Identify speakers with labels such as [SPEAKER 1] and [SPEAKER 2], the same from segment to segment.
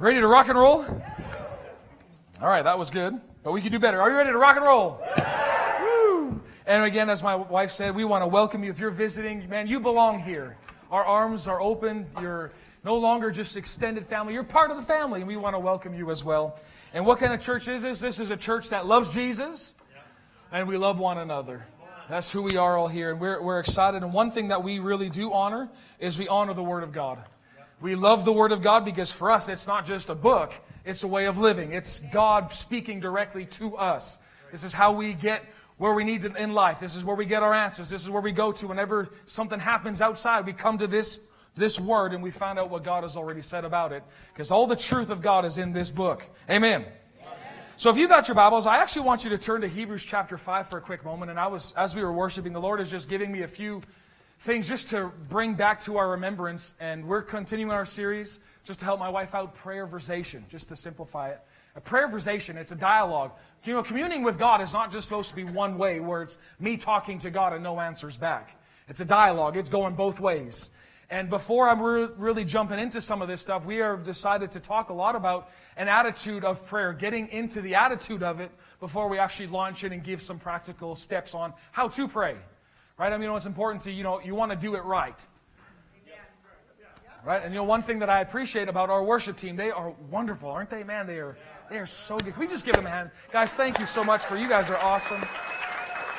[SPEAKER 1] Ready to rock and roll? All right, that was good, but we could do better. Are you ready to rock and roll? Woo! And again, as my wife said, we want to welcome you. If you're visiting, man, you belong here. Our arms are open. You're no longer just extended family. You're part of the family, and we want to welcome you as well. And what kind of church is this? This is a church that loves Jesus, and we love one another. That's who we are all here, and we're, we're excited. And one thing that we really do honor is we honor the Word of God. We love the Word of God because for us, it's not just a book, it's a way of living. It's God speaking directly to us. This is how we get where we need to in life. This is where we get our answers. This is where we go to whenever something happens outside. We come to this, this Word and we find out what God has already said about it. Because all the truth of God is in this book. Amen. So if you got your Bibles, I actually want you to turn to Hebrews chapter 5 for a quick moment. And I was, as we were worshiping, the Lord is just giving me a few things just to bring back to our remembrance. And we're continuing our series just to help my wife out, prayerversation, just to simplify it. A prayerversation, it's a dialogue. You know, communing with God is not just supposed to be one way where it's me talking to God and no answers back. It's a dialogue, it's going both ways. And before I'm re- really jumping into some of this stuff, we have decided to talk a lot about an attitude of prayer, getting into the attitude of it before we actually launch it and give some practical steps on how to pray. Right? I mean, you know, it's important to, you know, you want to do it right. Right? And you know, one thing that I appreciate about our worship team, they are wonderful, aren't they? Man, they are they are so good. Can we just give them a hand? Guys, thank you so much for you guys are awesome.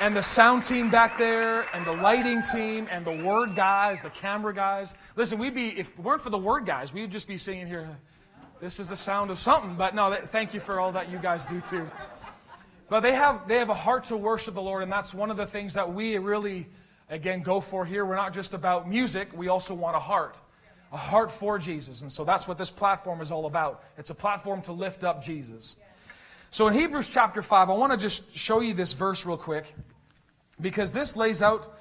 [SPEAKER 1] And the sound team back there, and the lighting team, and the word guys, the camera guys. Listen, we'd be, if it weren't for the word guys, we'd just be singing here, this is the sound of something. But no, thank you for all that you guys do too. But they have, they have a heart to worship the Lord, and that's one of the things that we really, again, go for here. We're not just about music, we also want a heart. A heart for Jesus. And so that's what this platform is all about. It's a platform to lift up Jesus. So in Hebrews chapter 5, I want to just show you this verse real quick because this lays out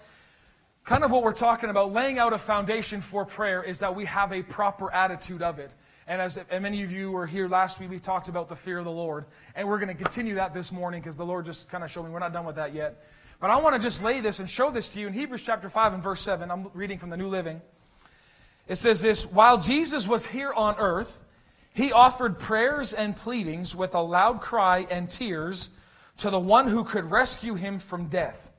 [SPEAKER 1] kind of what we're talking about. Laying out a foundation for prayer is that we have a proper attitude of it. And as and many of you were here last week, we talked about the fear of the Lord. And we're going to continue that this morning because the Lord just kind of showed me we're not done with that yet. But I want to just lay this and show this to you in Hebrews chapter 5 and verse 7. I'm reading from the New Living. It says this While Jesus was here on earth, he offered prayers and pleadings with a loud cry and tears to the one who could rescue him from death.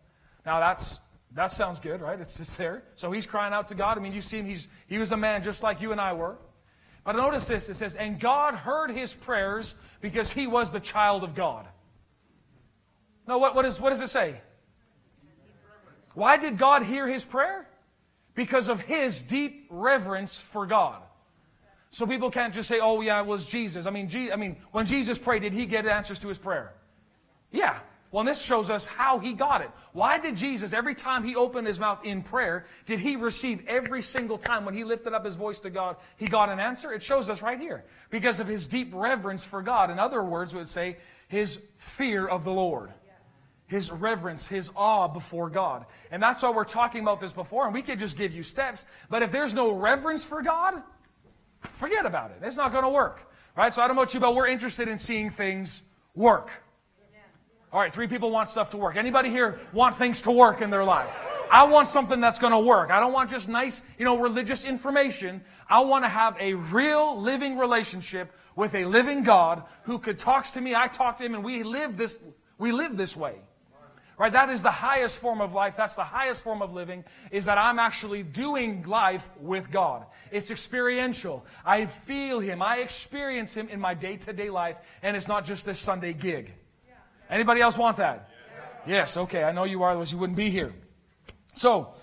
[SPEAKER 1] Now that's that sounds good, right? It's, it's there. So he's crying out to God. I mean, you see him, he's, he was a man just like you and I were. But notice this it says, And God heard his prayers because he was the child of God. No, what, what, is, what does it say? Why did God hear his prayer? Because of his deep reverence for God. So people can't just say, oh, yeah, it was Jesus. I mean, I mean, when Jesus prayed, did he get answers to his prayer? Yeah. Well, this shows us how he got it. Why did Jesus, every time he opened his mouth in prayer, did he receive every single time when he lifted up his voice to God, he got an answer? It shows us right here. Because of his deep reverence for God. In other words, we would say his fear of the Lord. His reverence, his awe before God. And that's why we're talking about this before, and we could just give you steps. But if there's no reverence for God, forget about it. It's not going to work. Right? So I don't know about you, but we're interested in seeing things work. All right, three people want stuff to work. Anybody here want things to work in their life? I want something that's going to work. I don't want just nice, you know, religious information. I want to have a real living relationship with a living God who could talks to me, I talk to him, and we live this we live this way. Right? That is the highest form of life. That's the highest form of living is that I'm actually doing life with God. It's experiential. I feel him. I experience him in my day-to-day life and it's not just a Sunday gig. Anybody else want that? Yes, okay. I know you are, otherwise you wouldn't be here. So,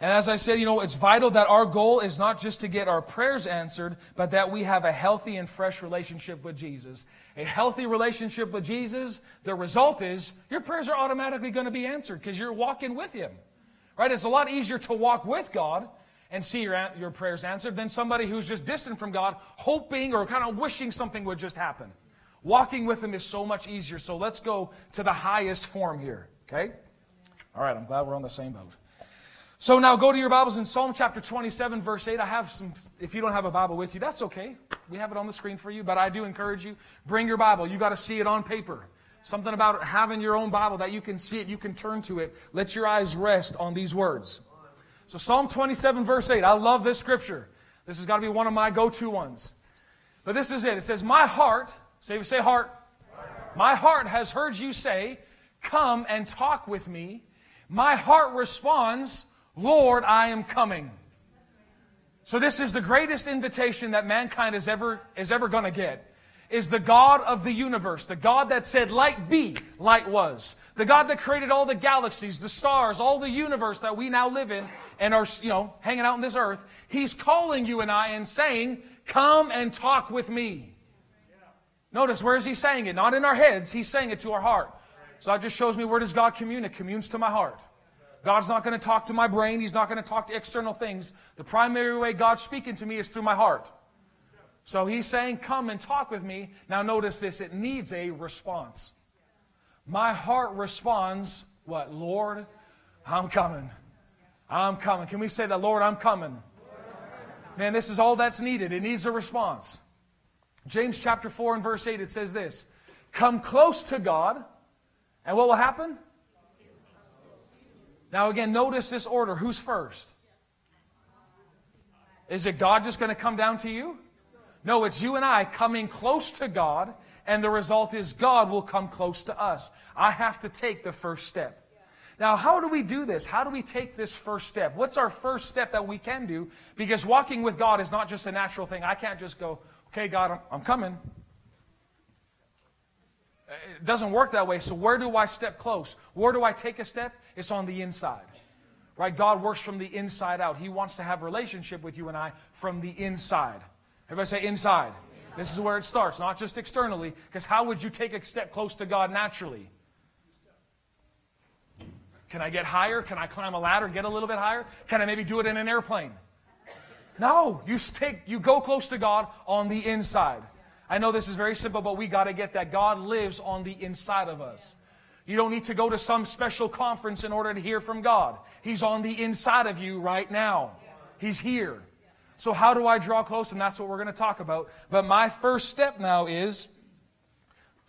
[SPEAKER 1] and as I said, you know, it's vital that our goal is not just to get our prayers answered, but that we have a healthy and fresh relationship with Jesus. A healthy relationship with Jesus, the result is your prayers are automatically going to be answered because you're walking with Him. Right? It's a lot easier to walk with God and see your, your prayers answered than somebody who's just distant from God, hoping or kind of wishing something would just happen. Walking with Him is so much easier. So let's go to the highest form here. Okay? All right, I'm glad we're on the same boat. So now go to your Bibles in Psalm chapter 27, verse 8. I have some, if you don't have a Bible with you, that's okay. We have it on the screen for you, but I do encourage you, bring your Bible. You got to see it on paper. Something about having your own Bible that you can see it, you can turn to it. Let your eyes rest on these words. So Psalm 27, verse 8. I love this scripture. This has got to be one of my go-to ones. But this is it. It says, My heart, say, say heart. My heart has heard you say, Come and talk with me. My heart responds, Lord, I am coming. So this is the greatest invitation that mankind is ever, is ever going to get. Is the God of the universe, the God that said, light be, light was. The God that created all the galaxies, the stars, all the universe that we now live in and are, you know, hanging out on this earth. He's calling you and I and saying, come and talk with me. Notice, where is he saying it? Not in our heads, he's saying it to our heart. So that just shows me where does God commune? It communes to my heart. God's not going to talk to my brain. He's not going to talk to external things. The primary way God's speaking to me is through my heart. So he's saying, Come and talk with me. Now, notice this it needs a response. My heart responds, What? Lord, I'm coming. I'm coming. Can we say that, Lord, I'm coming? Man, this is all that's needed. It needs a response. James chapter 4 and verse 8, it says this Come close to God, and what will happen? Now, again, notice this order. Who's first? Is it God just going to come down to you? No, it's you and I coming close to God, and the result is God will come close to us. I have to take the first step. Now, how do we do this? How do we take this first step? What's our first step that we can do? Because walking with God is not just a natural thing. I can't just go, okay, God, I'm, coming. It doesn't work that way. So, where do I step close? Where do I take a step? It's on the inside. Right? God works from the inside out. He wants to have relationship with you and I from the inside. Everybody say inside. This is where it starts, not just externally, because how would you take a step close to God naturally? Can I get higher? Can I climb a ladder, get a little bit higher? Can I maybe do it in an airplane? No, you take you go close to God on the inside. I know this is very simple, but we got to get that God lives on the inside of us. You don't need to go to some special conference in order to hear from God. He's on the inside of you right now. He's here. So, how do I draw close? And that's what we're going to talk about. But my first step now is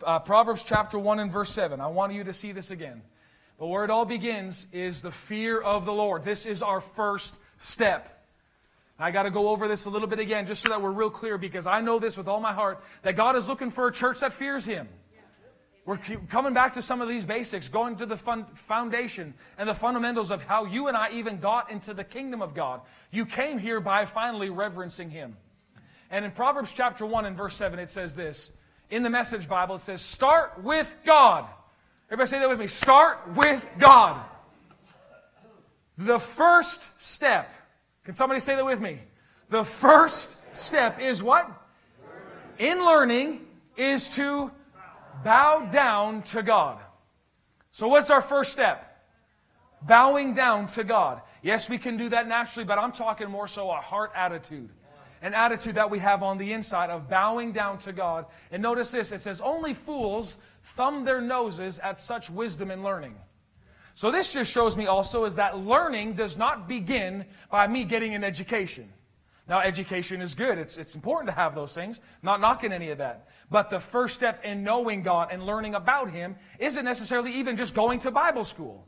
[SPEAKER 1] uh, Proverbs chapter 1 and verse 7. I want you to see this again. But where it all begins is the fear of the Lord. This is our first step. I got to go over this a little bit again just so that we're real clear because I know this with all my heart that God is looking for a church that fears Him. We're coming back to some of these basics, going to the foundation and the fundamentals of how you and I even got into the kingdom of God. You came here by finally reverencing Him. And in Proverbs chapter 1 and verse 7, it says this. In the Message Bible, it says, Start with God. Everybody say that with me. Start with God. The first step. Can somebody say that with me? The first step is what? In learning is to bow down to God. So, what's our first step? Bowing down to God. Yes, we can do that naturally, but I'm talking more so a heart attitude. An attitude that we have on the inside of bowing down to God. And notice this it says, Only fools thumb their noses at such wisdom and learning. So, this just shows me also is that learning does not begin by me getting an education. Now, education is good. It's, it's important to have those things. Not knocking any of that. But the first step in knowing God and learning about Him isn't necessarily even just going to Bible school.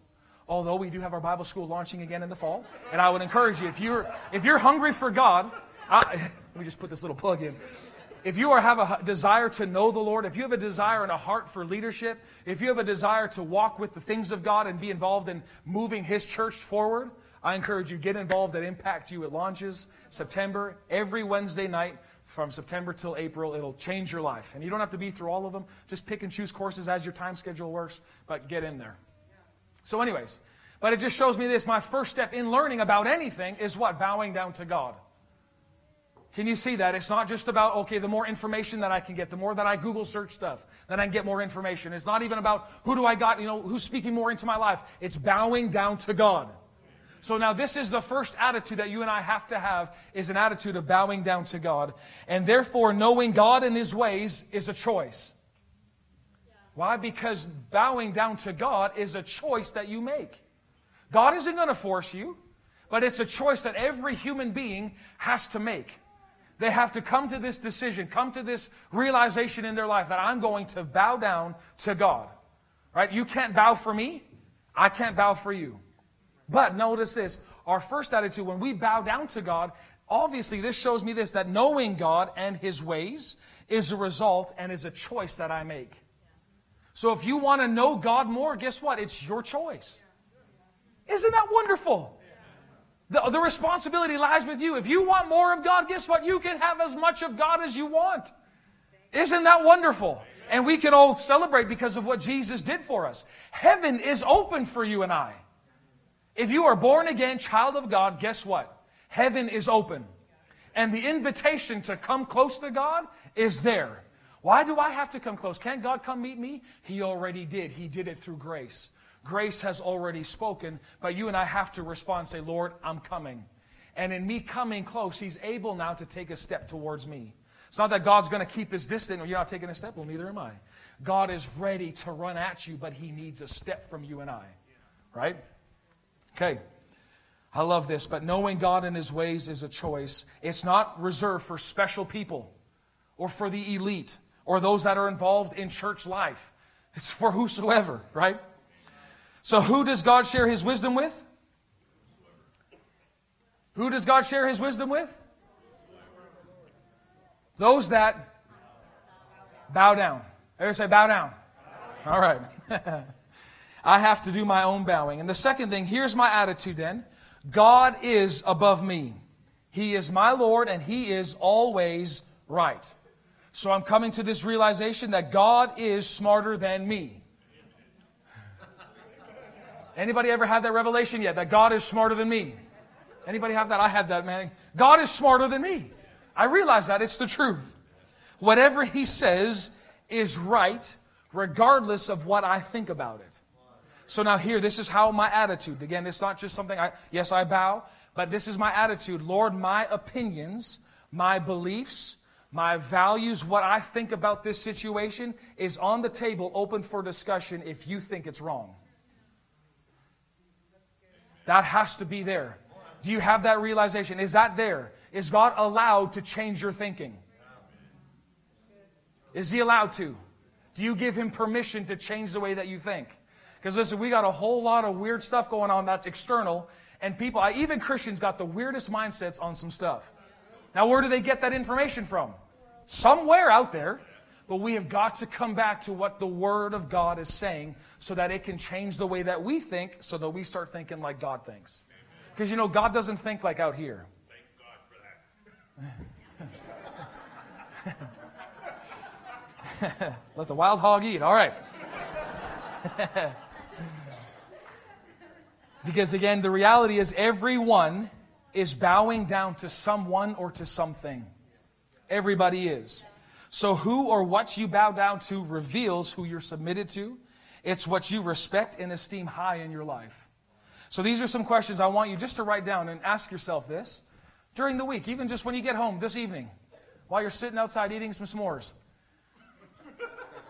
[SPEAKER 1] Although we do have our Bible school launching again in the fall. And I would encourage you, if you're, if you're hungry for God, I, let me just put this little plug in. If you have a desire to know the Lord, if you have a desire and a heart for leadership, if you have a desire to walk with the things of God and be involved in moving His church forward, I encourage you, get involved at Impact You. It launches September, every Wednesday night from September till April. It'll change your life. And you don't have to be through all of them. Just pick and choose courses as your time schedule works, but get in there. So, anyways, but it just shows me this. My first step in learning about anything is what? Bowing down to God. Can you see that? It's not just about, okay, the more information that I can get, the more that I Google search stuff, then I can get more information. It's not even about who do I got, you know, who's speaking more into my life. It's bowing down to God. So now this is the first attitude that you and I have to have is an attitude of bowing down to God. And therefore knowing God and his ways is a choice. Why? Because bowing down to God is a choice that you make. God isn't going to force you, but it's a choice that every human being has to make. They have to come to this decision, come to this realization in their life that I'm going to bow down to God. Right? You can't bow for me. I can't bow for you. But notice this our first attitude, when we bow down to God, obviously this shows me this that knowing God and his ways is a result and is a choice that I make. So if you want to know God more, guess what? It's your choice. Isn't that wonderful? The, the responsibility lies with you. If you want more of God, guess what? You can have as much of God as you want. Isn't that wonderful? And we can all celebrate because of what Jesus did for us. Heaven is open for you and I. If you are born again, child of God, guess what? Heaven is open. And the invitation to come close to God is there. Why do I have to come close? Can't God come meet me? He already did. He did it through grace. Grace has already spoken, but you and I have to respond say, Lord, I'm coming. And in me coming close, He's able now to take a step towards me. It's not that God's going to keep His distance or you're not taking a step. Well, neither am I. God is ready to run at you, but He needs a step from you and I. Right? Okay. I love this, but knowing God and His ways is a choice. It's not reserved for special people or for the elite or those that are involved in church life. It's for whosoever, right? So, who does God share his wisdom with? Who does God share his wisdom with? Those that bow down. Everybody say, bow down. All right. I have to do my own bowing. And the second thing, here's my attitude then God is above me. He is my Lord, and He is always right. So I'm coming to this realization that God is smarter than me. Anybody ever had that revelation yet? That God is smarter than me? Anybody have that? I had that, man. God is smarter than me. I realize that. It's the truth. Whatever He says is right, regardless of what I think about it. So now here, this is how my attitude. Again, it's not just something I, yes, I bow, but this is my attitude. Lord, my opinions, my beliefs, my values, what I think about this situation is on the table, open for discussion if you think it's wrong. That has to be there. Do you have that realization? Is that there? Is God allowed to change your thinking? Is He allowed to? Do you give Him permission to change the way that you think? Because listen, we got a whole lot of weird stuff going on that's external, and people, even Christians, got the weirdest mindsets on some stuff. Now, where do they get that information from? Somewhere out there. But we have got to come back to what the Word of God is saying so that it can change the way that we think so that we start thinking like God thinks. Because you know, God doesn't think like out here. Thank God for that. Let the wild hog eat. All right. because again, the reality is everyone is bowing down to someone or to something. Everybody is. So, who or what you bow down to reveals who you're submitted to. It's what you respect and esteem high in your life. So, these are some questions I want you just to write down and ask yourself this during the week, even just when you get home this evening, while you're sitting outside eating some s'mores.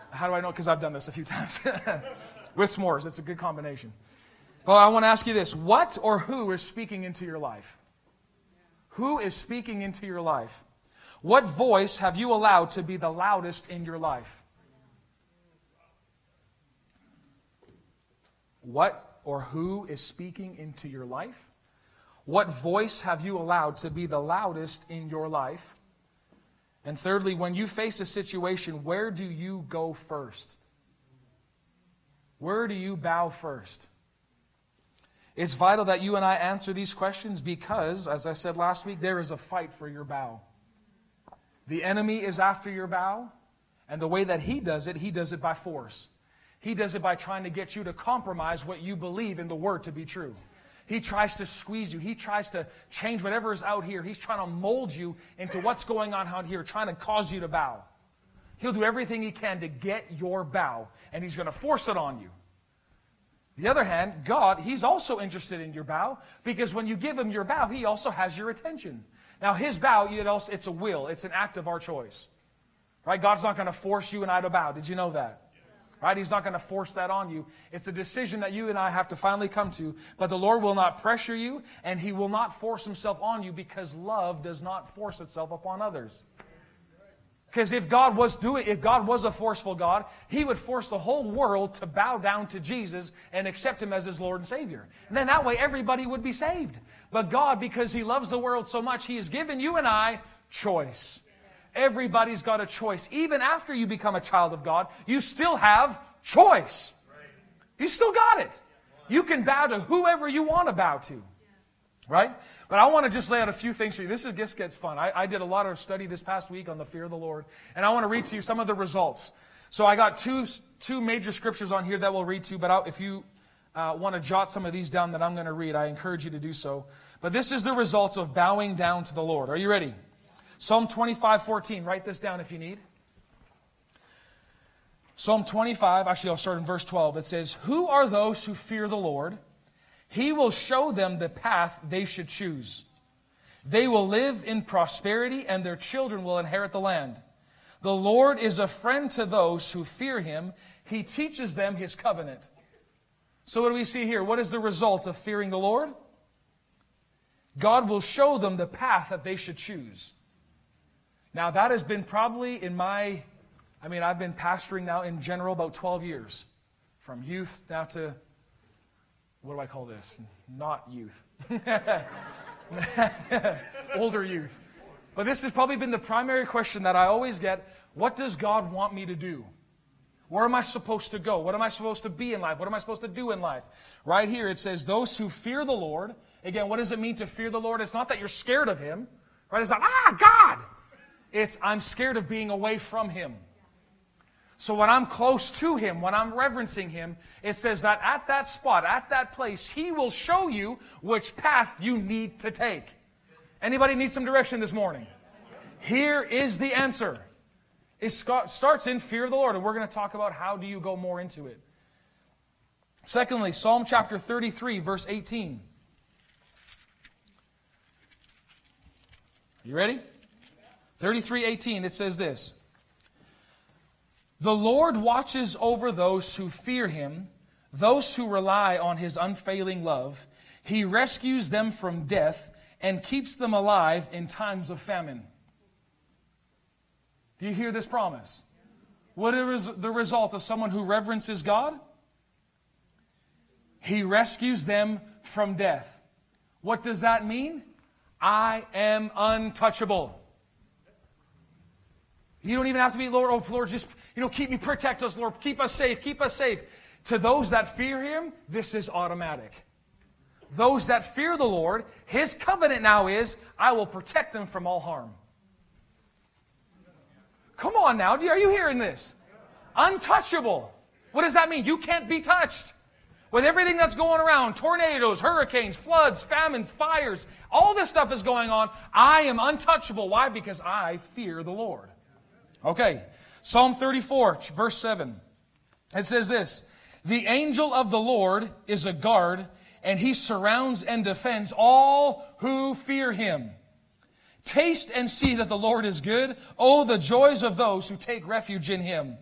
[SPEAKER 1] How do I know? Because I've done this a few times. With s'mores, it's a good combination. But I want to ask you this what or who is speaking into your life? Who is speaking into your life? What voice have you allowed to be the loudest in your life? What or who is speaking into your life? What voice have you allowed to be the loudest in your life? And thirdly, when you face a situation, where do you go first? Where do you bow first? It's vital that you and I answer these questions because, as I said last week, there is a fight for your bow. The enemy is after your bow, and the way that he does it, he does it by force. He does it by trying to get you to compromise what you believe in the word to be true. He tries to squeeze you. He tries to change whatever is out here. He's trying to mold you into what's going on out here, trying to cause you to bow. He'll do everything he can to get your bow, and he's going to force it on you. The other hand, God, he's also interested in your bow because when you give him your bow, he also has your attention. Now, his bow, you know, it's a will, it's an act of our choice. Right? God's not going to force you and I to bow. Did you know that? Right? He's not going to force that on you. It's a decision that you and I have to finally come to. But the Lord will not pressure you, and He will not force Himself on you because love does not force itself upon others. Because if God was doing, if God was a forceful God, He would force the whole world to bow down to Jesus and accept Him as His Lord and Savior. And then that way everybody would be saved. But God, because He loves the world so much, He has given you and I choice. Everybody's got a choice. Even after you become a child of God, you still have choice. You still got it. You can bow to whoever you want to bow to. Right? But I want to just lay out a few things for you. This is, just gets fun. I, I did a lot of study this past week on the fear of the Lord, and I want to read to you some of the results. So I got two, two major scriptures on here that we'll read to, but I'll, if you uh, want to jot some of these down that I'm going to read, I encourage you to do so. But this is the results of bowing down to the Lord. Are you ready? Psalm 25, 14. Write this down if you need. Psalm 25, actually, I'll start in verse 12. It says, Who are those who fear the Lord? He will show them the path they should choose. They will live in prosperity, and their children will inherit the land. The Lord is a friend to those who fear him. He teaches them his covenant. So, what do we see here? What is the result of fearing the Lord? God will show them the path that they should choose. Now, that has been probably in my, I mean, I've been pastoring now in general about 12 years, from youth now to what do I call this? Not youth. Older youth. But this has probably been the primary question that I always get What does God want me to do? Where am I supposed to go? What am I supposed to be in life? What am I supposed to do in life? Right here it says, Those who fear the Lord. Again, what does it mean to fear the Lord? It's not that you're scared of Him, right? It's not, ah, God! It's, I'm scared of being away from Him. So when I'm close to Him, when I'm reverencing Him, it says that at that spot, at that place, He will show you which path you need to take. Anybody need some direction this morning? Here is the answer. It starts in fear of the Lord, and we're going to talk about how do you go more into it. Secondly, Psalm chapter 33, verse 18. You ready? 33:18 it says this. The Lord watches over those who fear him, those who rely on his unfailing love. He rescues them from death and keeps them alive in times of famine. Do you hear this promise? What is the result of someone who reverences God? He rescues them from death. What does that mean? I am untouchable. You don't even have to be, Lord, oh, Lord, just, you know, keep me, protect us, Lord, keep us safe, keep us safe. To those that fear Him, this is automatic. Those that fear the Lord, His covenant now is, I will protect them from all harm. Come on now, are you hearing this? Untouchable. What does that mean? You can't be touched. With everything that's going around, tornadoes, hurricanes, floods, famines, fires, all this stuff is going on, I am untouchable. Why? Because I fear the Lord. Okay, Psalm 34, verse 7. It says this The angel of the Lord is a guard, and he surrounds and defends all who fear him. Taste and see that the Lord is good. Oh, the joys of those who take refuge in him.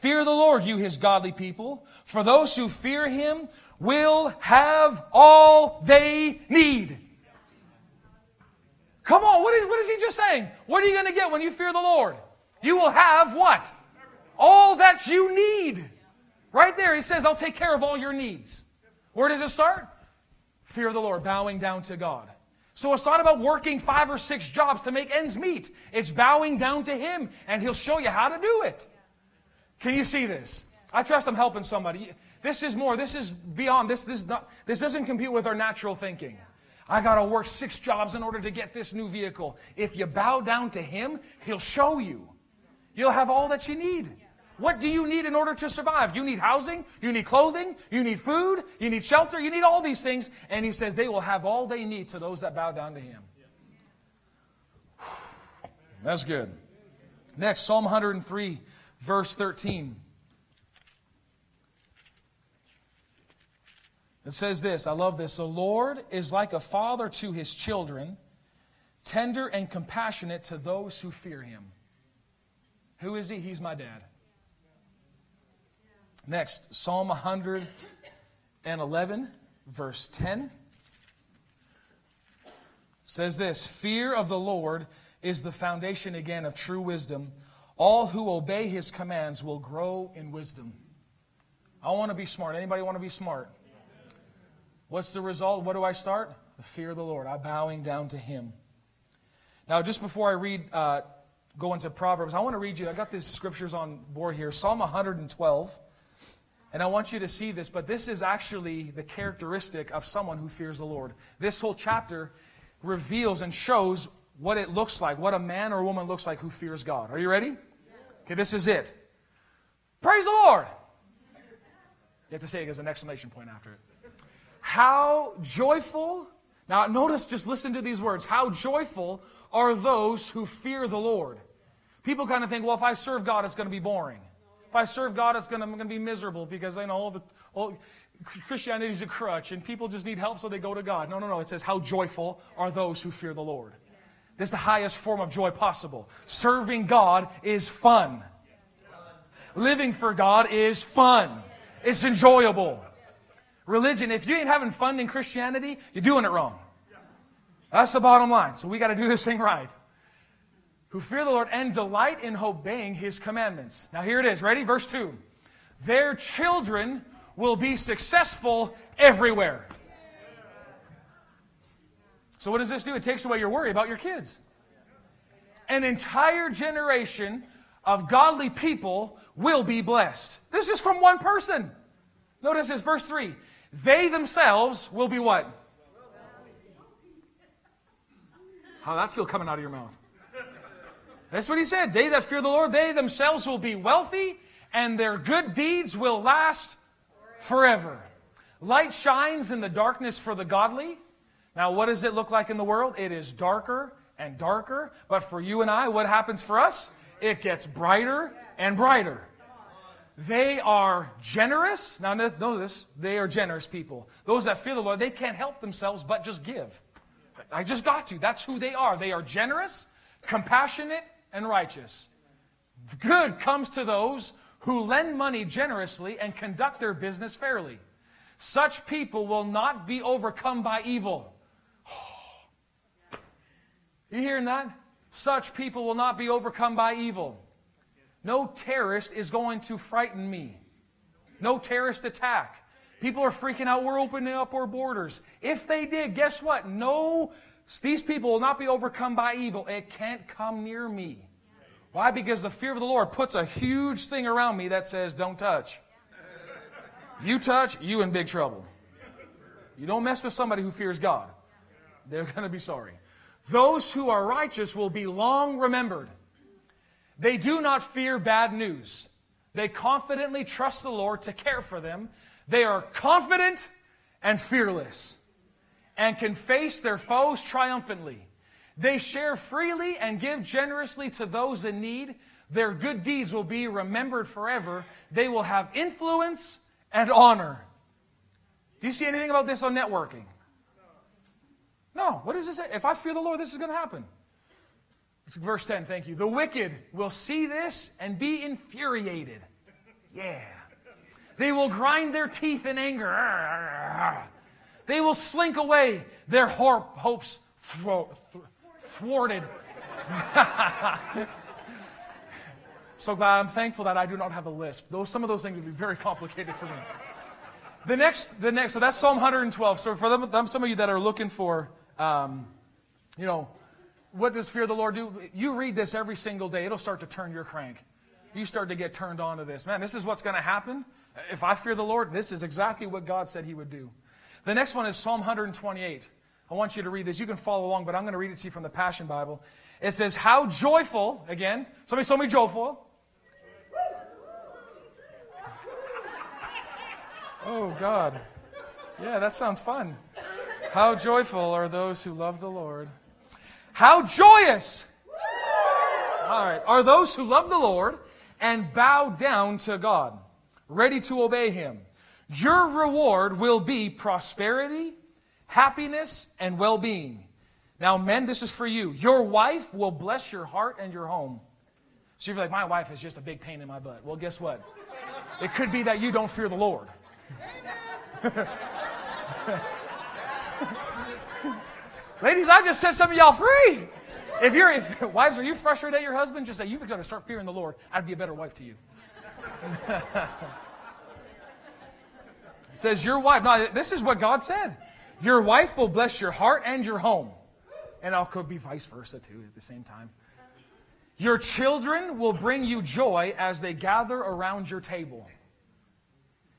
[SPEAKER 1] Fear the Lord, you his godly people, for those who fear him will have all they need. Come on, what is, what is he just saying? What are you going to get when you fear the Lord? You will have what? All that you need. Right there, he says, I'll take care of all your needs. Where does it start? Fear of the Lord, bowing down to God. So it's not about working five or six jobs to make ends meet. It's bowing down to Him, and He'll show you how to do it. Can you see this? I trust I'm helping somebody. This is more, this is beyond, this, this, not, this doesn't compete with our natural thinking. I got to work six jobs in order to get this new vehicle. If you bow down to Him, He'll show you. You'll have all that you need. What do you need in order to survive? You need housing, you need clothing, you need food, you need shelter, you need all these things. And he says they will have all they need to those that bow down to him. That's good. Next, Psalm 103, verse 13. It says this I love this. The Lord is like a father to his children, tender and compassionate to those who fear him. Who is he? He's my dad. Next, Psalm 111, verse 10 says this Fear of the Lord is the foundation again of true wisdom. All who obey his commands will grow in wisdom. I want to be smart. Anybody want to be smart? What's the result? What do I start? The fear of the Lord. I'm bowing down to him. Now, just before I read, uh, go into Proverbs, I want to read you, I got these scriptures on board here Psalm 112. And I want you to see this, but this is actually the characteristic of someone who fears the Lord. This whole chapter reveals and shows what it looks like, what a man or a woman looks like who fears God. Are you ready? Okay, this is it. Praise the Lord. You have to say it as an exclamation point after it. How joyful. Now, notice, just listen to these words. How joyful are those who fear the Lord. People kind of think, well, if I serve God, it's going to be boring. If I serve God, it's going to, I'm going to be miserable because I know all the, all, Christianity is a crutch and people just need help so they go to God. No, no, no. It says, how joyful are those who fear the Lord. This is the highest form of joy possible. Serving God is fun. Living for God is fun. It's enjoyable. Religion, if you ain't having fun in Christianity, you're doing it wrong. That's the bottom line. So we got to do this thing right. Who fear the Lord and delight in obeying his commandments. Now here it is. Ready? Verse 2. Their children will be successful everywhere. So what does this do? It takes away your worry about your kids. An entire generation of godly people will be blessed. This is from one person. Notice this, verse 3. They themselves will be what? How that feel coming out of your mouth? That's what he said. They that fear the Lord, they themselves will be wealthy, and their good deeds will last forever. Light shines in the darkness for the godly. Now, what does it look like in the world? It is darker and darker. But for you and I, what happens for us? It gets brighter and brighter. They are generous. Now, notice. They are generous people. Those that fear the Lord, they can't help themselves but just give. I just got to. That's who they are. They are generous, compassionate, and righteous. Good comes to those who lend money generously and conduct their business fairly. Such people will not be overcome by evil. You hearing that? Such people will not be overcome by evil. No terrorist is going to frighten me. No terrorist attack. People are freaking out. We're opening up our borders. If they did, guess what? No, these people will not be overcome by evil. It can't come near me. Why? Because the fear of the Lord puts a huge thing around me that says, don't touch. You touch, you in big trouble. You don't mess with somebody who fears God. They're going to be sorry. Those who are righteous will be long remembered. They do not fear bad news. They confidently trust the Lord to care for them they are confident and fearless and can face their foes triumphantly. They share freely and give generously to those in need. Their good deeds will be remembered forever. They will have influence and honor. Do you see anything about this on networking? No. What does it say? If I fear the Lord, this is going to happen. Verse 10, thank you. The wicked will see this and be infuriated. Yeah. They will grind their teeth in anger. They will slink away, their hopes thwarted. so glad I'm thankful that I do not have a lisp. Those, some of those things would be very complicated for me. The next, the next, so that's Psalm 112. So for them, them some of you that are looking for, um, you know, what does fear of the Lord do? You read this every single day. It'll start to turn your crank. You start to get turned on to this. Man, this is what's going to happen. If I fear the Lord, this is exactly what God said He would do. The next one is Psalm 128. I want you to read this. You can follow along, but I'm going to read it to you from the Passion Bible. It says, How joyful, again, somebody told me joyful. Oh, God. Yeah, that sounds fun. How joyful are those who love the Lord. How joyous! All right, are those who love the Lord and bow down to God ready to obey him. Your reward will be prosperity, happiness, and well being. Now, men, this is for you. Your wife will bless your heart and your home. So you're like, my wife is just a big pain in my butt. Well, guess what? It could be that you don't fear the Lord. Ladies, I just set some of y'all free. If you're, if wives, are you frustrated at your husband? Just say, you've got to start fearing the Lord. I'd be a better wife to you. says, your wife, no, this is what God said. Your wife will bless your heart and your home. And it could be vice versa too at the same time. Your children will bring you joy as they gather around your table.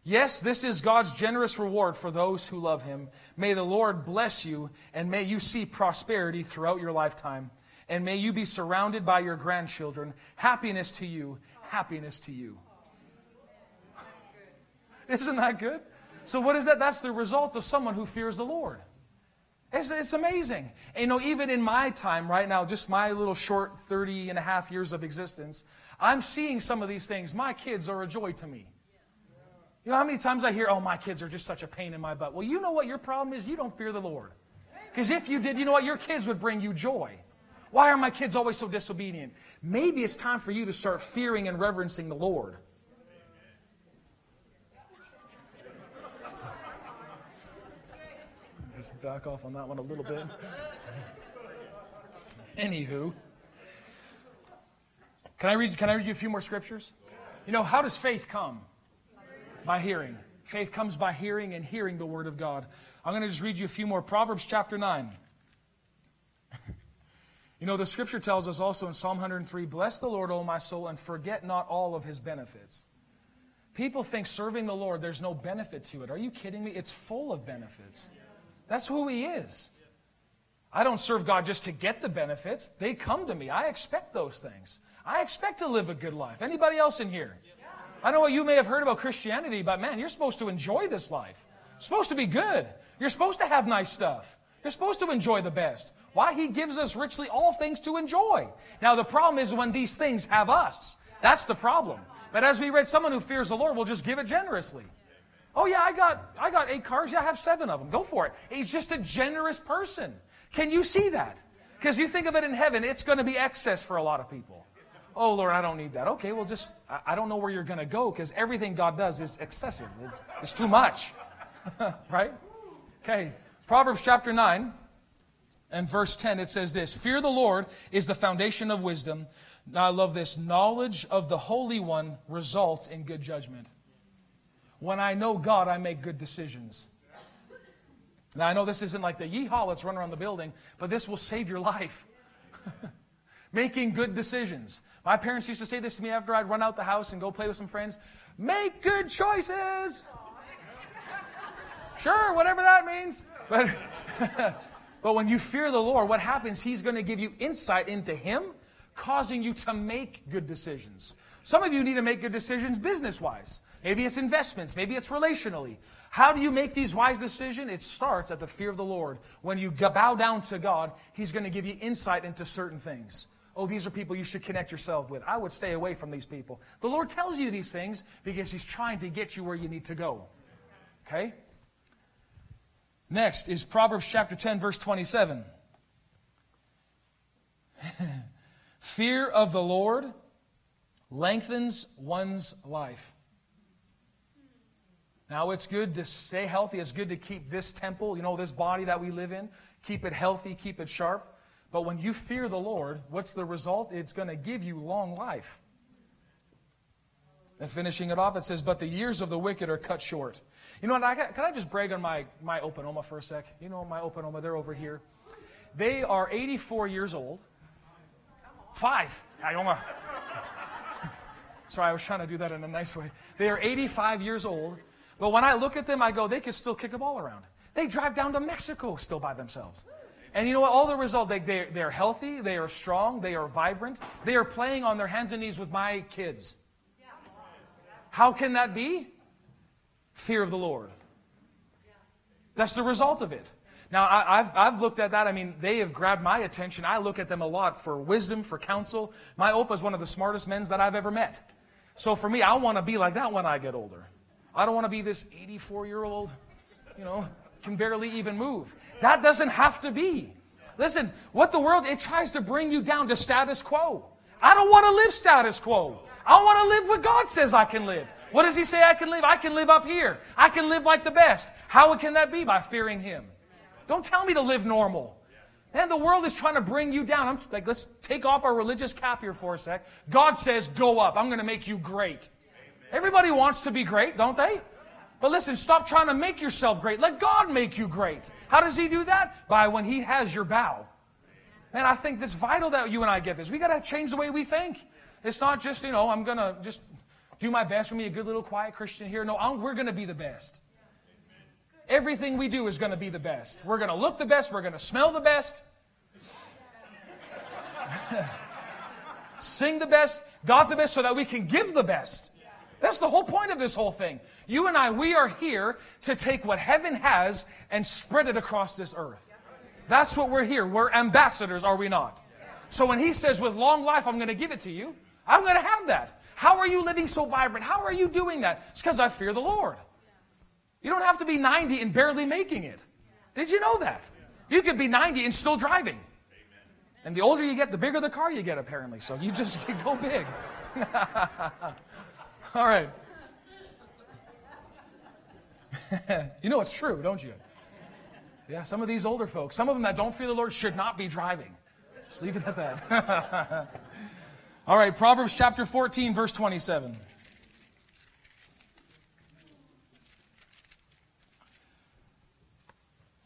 [SPEAKER 1] Yes, this is God's generous reward for those who love Him. May the Lord bless you, and may you see prosperity throughout your lifetime. And may you be surrounded by your grandchildren. Happiness to you, happiness to you. Isn't that good? So, what is that? That's the result of someone who fears the Lord. It's, it's amazing. And, you know, even in my time right now, just my little short 30 and a half years of existence, I'm seeing some of these things. My kids are a joy to me. You know how many times I hear, oh, my kids are just such a pain in my butt? Well, you know what your problem is? You don't fear the Lord. Because if you did, you know what? Your kids would bring you joy. Why are my kids always so disobedient? Maybe it's time for you to start fearing and reverencing the Lord. Just back off on that one a little bit. Anywho, can I read? Can I read you a few more scriptures? You know, how does faith come? By hearing. Faith comes by hearing and hearing the word of God. I'm going to just read you a few more. Proverbs chapter 9. You know, the scripture tells us also in Psalm 103 Bless the Lord, O my soul, and forget not all of his benefits. People think serving the Lord, there's no benefit to it. Are you kidding me? It's full of benefits. That's who he is. I don't serve God just to get the benefits. They come to me. I expect those things. I expect to live a good life. Anybody else in here? I know what you may have heard about Christianity, but man, you're supposed to enjoy this life. It's supposed to be good. You're supposed to have nice stuff. You're supposed to enjoy the best. Why? He gives us richly all things to enjoy. Now, the problem is when these things have us. That's the problem. But as we read, someone who fears the Lord will just give it generously. Oh yeah, I got I got eight cars. Yeah, I have seven of them. Go for it. He's just a generous person. Can you see that? Because you think of it in heaven, it's going to be excess for a lot of people. Oh Lord, I don't need that. Okay, well just I, don't know where you're going to go because everything God does is excessive. It's, it's too much, right? Okay, Proverbs chapter nine and verse 10, it says this Fear the Lord is the foundation of wisdom. Now, I love this. Knowledge of the Holy One results in good judgment. When I know God, I make good decisions. Now, I know this isn't like the yeehaw, let's run around the building, but this will save your life. Making good decisions. My parents used to say this to me after I'd run out the house and go play with some friends. Make good choices. Sure, whatever that means. But But when you fear the Lord, what happens? He's going to give you insight into Him, causing you to make good decisions. Some of you need to make good decisions business wise. Maybe it's investments, maybe it's relationally. How do you make these wise decisions? It starts at the fear of the Lord. When you bow down to God, He's going to give you insight into certain things. Oh, these are people you should connect yourself with. I would stay away from these people. The Lord tells you these things because He's trying to get you where you need to go. Okay? Next is Proverbs chapter 10, verse 27. Fear of the Lord lengthens one's life. Now, it's good to stay healthy. It's good to keep this temple, you know, this body that we live in, keep it healthy, keep it sharp. But when you fear the Lord, what's the result? It's going to give you long life. And finishing it off, it says, But the years of the wicked are cut short. You know what? I got, can I just brag on my, my Opanoma for a sec? You know, my Opanoma, they're over here. They are 84 years old. Five. Ioma. Sorry, I was trying to do that in a nice way. They are 85 years old. But when I look at them, I go, they can still kick a ball around. They drive down to Mexico still by themselves. And you know what? All the result, they, they, they're healthy, they are strong, they are vibrant, they are playing on their hands and knees with my kids. How can that be? fear of the Lord. That's the result of it. Now, I, have I've looked at that. I mean, they have grabbed my attention. I look at them a lot for wisdom, for counsel. My Opa is one of the smartest men that I've ever met. So for me, I want to be like that when I get older. I don't want to be this 84 year old, you know, can barely even move. That doesn't have to be. Listen, what the world, it tries to bring you down to status quo. I don't want to live status quo. I want to live what God says I can live. What does he say I can live? I can live up here. I can live like the best. How can that be? By fearing him. Don't tell me to live normal. Man, the world is trying to bring you down. I'm like, let's take off our religious cap here for a sec. God says, go up. I'm going to make you great. Everybody wants to be great, don't they? But listen, stop trying to make yourself great. Let God make you great. How does He do that? By when He has your bow. Man, I think it's vital that you and I get this. We got to change the way we think. It's not just, you know, I'm going to just do my best for me, a good little quiet Christian here. No, I'm, we're going to be the best. Everything we do is going to be the best. We're going to look the best. We're going to smell the best. Sing the best. God the best so that we can give the best. That's the whole point of this whole thing. You and I, we are here to take what heaven has and spread it across this earth. That's what we're here. We're ambassadors, are we not? So when he says, with long life, I'm going to give it to you, I'm going to have that. How are you living so vibrant? How are you doing that? It's because I fear the Lord. You don't have to be 90 and barely making it. Did you know that? You could be 90 and still driving. And the older you get, the bigger the car you get, apparently. So you just go big. All right. you know it's true, don't you? Yeah, some of these older folks, some of them that don't fear the Lord should not be driving. Just leave it at that. All right, Proverbs chapter 14, verse 27.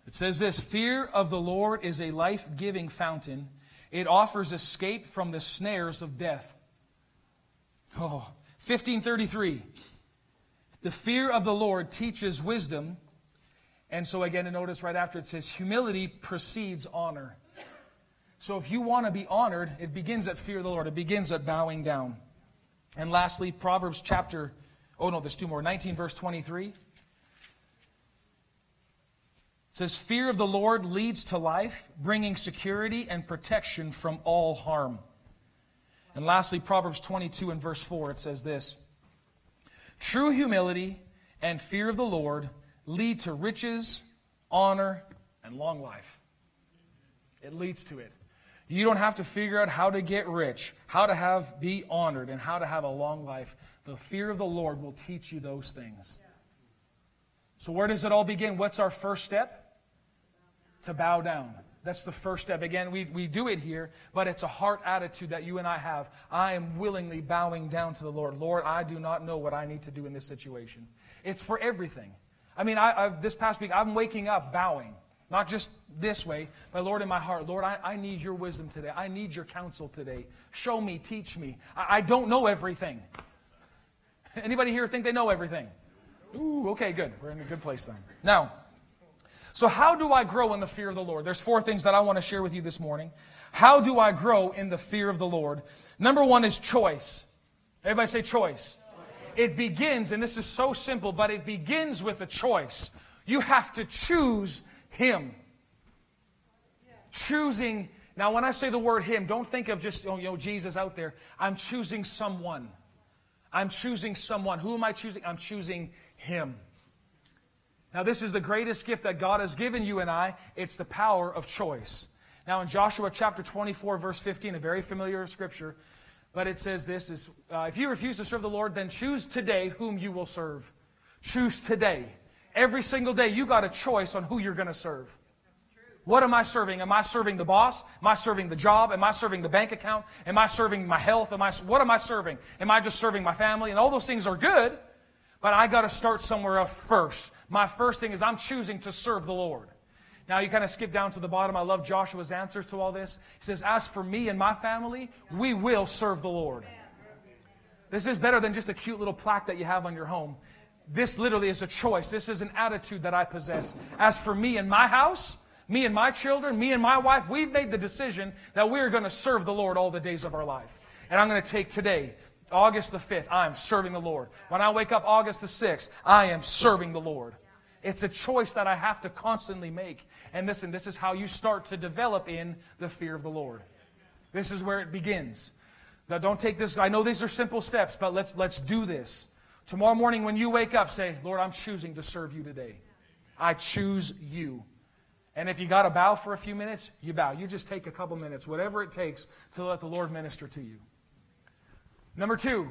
[SPEAKER 1] It says this Fear of the Lord is a life giving fountain, it offers escape from the snares of death. Oh, 1533. The fear of the Lord teaches wisdom. And so again, notice right after it says, humility precedes honor. So if you want to be honored, it begins at fear of the Lord. It begins at bowing down. And lastly, Proverbs chapter, oh no, there's two more. 19 verse 23. It says, Fear of the Lord leads to life, bringing security and protection from all harm. And lastly, Proverbs 22 and verse 4, it says this True humility and fear of the Lord lead to riches, honor, and long life. It leads to it. You don't have to figure out how to get rich, how to have be honored, and how to have a long life. The fear of the Lord will teach you those things. So where does it all begin? What's our first step? To bow down. That's the first step. Again, we, we do it here, but it's a heart attitude that you and I have. I am willingly bowing down to the Lord. Lord, I do not know what I need to do in this situation. It's for everything. I mean, I, I've, this past week, I'm waking up bowing. Not just this way, but Lord, in my heart, Lord, I, I need your wisdom today. I need your counsel today. Show me, teach me. I, I don't know everything. Anybody here think they know everything? Ooh, okay, good. We're in a good place then. Now, so, how do I grow in the fear of the Lord? There's four things that I want to share with you this morning. How do I grow in the fear of the Lord? Number one is choice. Everybody say choice. It begins, and this is so simple, but it begins with a choice. You have to choose Him. Choosing. Now, when I say the word Him, don't think of just, oh, you know, Jesus out there. I'm choosing someone. I'm choosing someone. Who am I choosing? I'm choosing Him. Now, this is the greatest gift that God has given you and I. It's the power of choice. Now, in Joshua chapter 24, verse 15, a very familiar scripture, but it says this is, uh, if you refuse to serve the Lord, then choose today whom you will serve. Choose today. Every single day, you got a choice on who you're going to serve. What am I serving? Am I serving the boss? Am I serving the job? Am I serving the bank account? Am I serving my health? Am I, what am I serving? Am I just serving my family? And all those things are good, but I got to start somewhere else first. My first thing is I'm choosing to serve the Lord. Now you kind of skip down to the bottom. I love Joshua's answers to all this. He says, As for me and my family, we will serve the Lord. This is better than just a cute little plaque that you have on your home. This literally is a choice. This is an attitude that I possess. As for me and my house, me and my children, me and my wife, we've made the decision that we are going to serve the Lord all the days of our life. And I'm going to take today August the 5th, I am serving the Lord. When I wake up August the 6th, I am serving the Lord. It's a choice that I have to constantly make. And listen, this is how you start to develop in the fear of the Lord. This is where it begins. Now, don't take this. I know these are simple steps, but let's, let's do this. Tomorrow morning, when you wake up, say, Lord, I'm choosing to serve you today. I choose you. And if you got to bow for a few minutes, you bow. You just take a couple minutes, whatever it takes to let the Lord minister to you. Number two,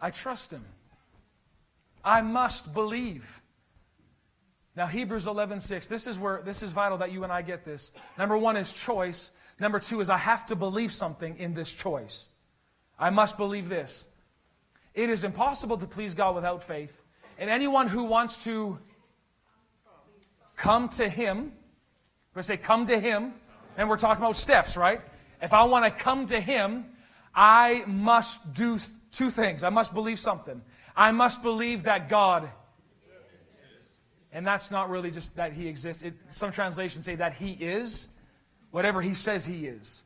[SPEAKER 1] I trust him. I must believe. Now, Hebrews 11, 6. This is where this is vital that you and I get this. Number one is choice. Number two is I have to believe something in this choice. I must believe this. It is impossible to please God without faith. And anyone who wants to come to Him, we say, come to Him, and we're talking about steps, right? If I want to come to Him, I must do two things. I must believe something. I must believe that God, and that's not really just that He exists. It, some translations say that He is whatever He says He is.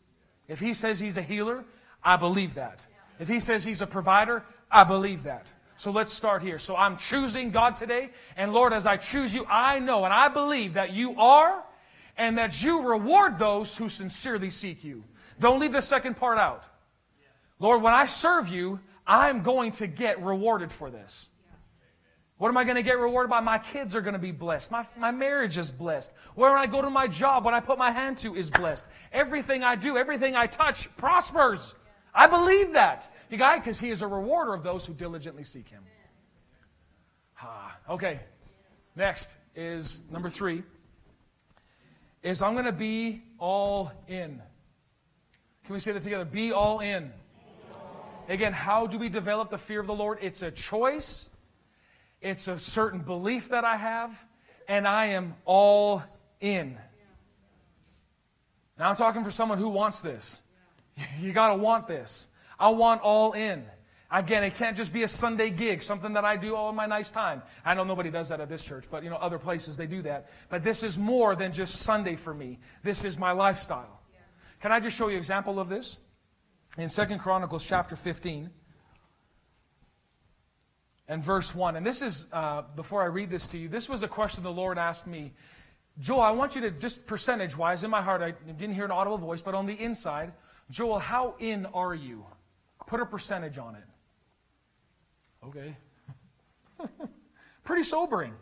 [SPEAKER 1] If He says He's a healer, I believe that. If He says He's a provider, I believe that. So let's start here. So I'm choosing God today. And Lord, as I choose you, I know and I believe that you are and that you reward those who sincerely seek you. Don't leave the second part out. Lord, when I serve you, I'm going to get rewarded for this. What am I going to get rewarded by? My kids are going to be blessed. My, my marriage is blessed. Where I go to my job, what I put my hand to is blessed. Everything I do, everything I touch prospers. I believe that. You guys, because he is a rewarder of those who diligently seek him. Ah, okay. Next is number three. Is I'm going to be all in. Can we say that together? Be all in. Again, how do we develop the fear of the Lord? It's a choice. It's a certain belief that I have, and I am all in. Now I'm talking for someone who wants this. You got to want this. I want all in. Again, it can't just be a Sunday gig, something that I do all in my nice time. I know nobody does that at this church, but you know, other places they do that. But this is more than just Sunday for me. This is my lifestyle. Can I just show you an example of this? In Second Chronicles chapter 15 and verse 1. And this is, uh, before I read this to you, this was a question the Lord asked me. Joel, I want you to, just percentage wise, in my heart, I didn't hear an audible voice, but on the inside, Joel, how in are you? Put a percentage on it. Okay. Pretty sobering.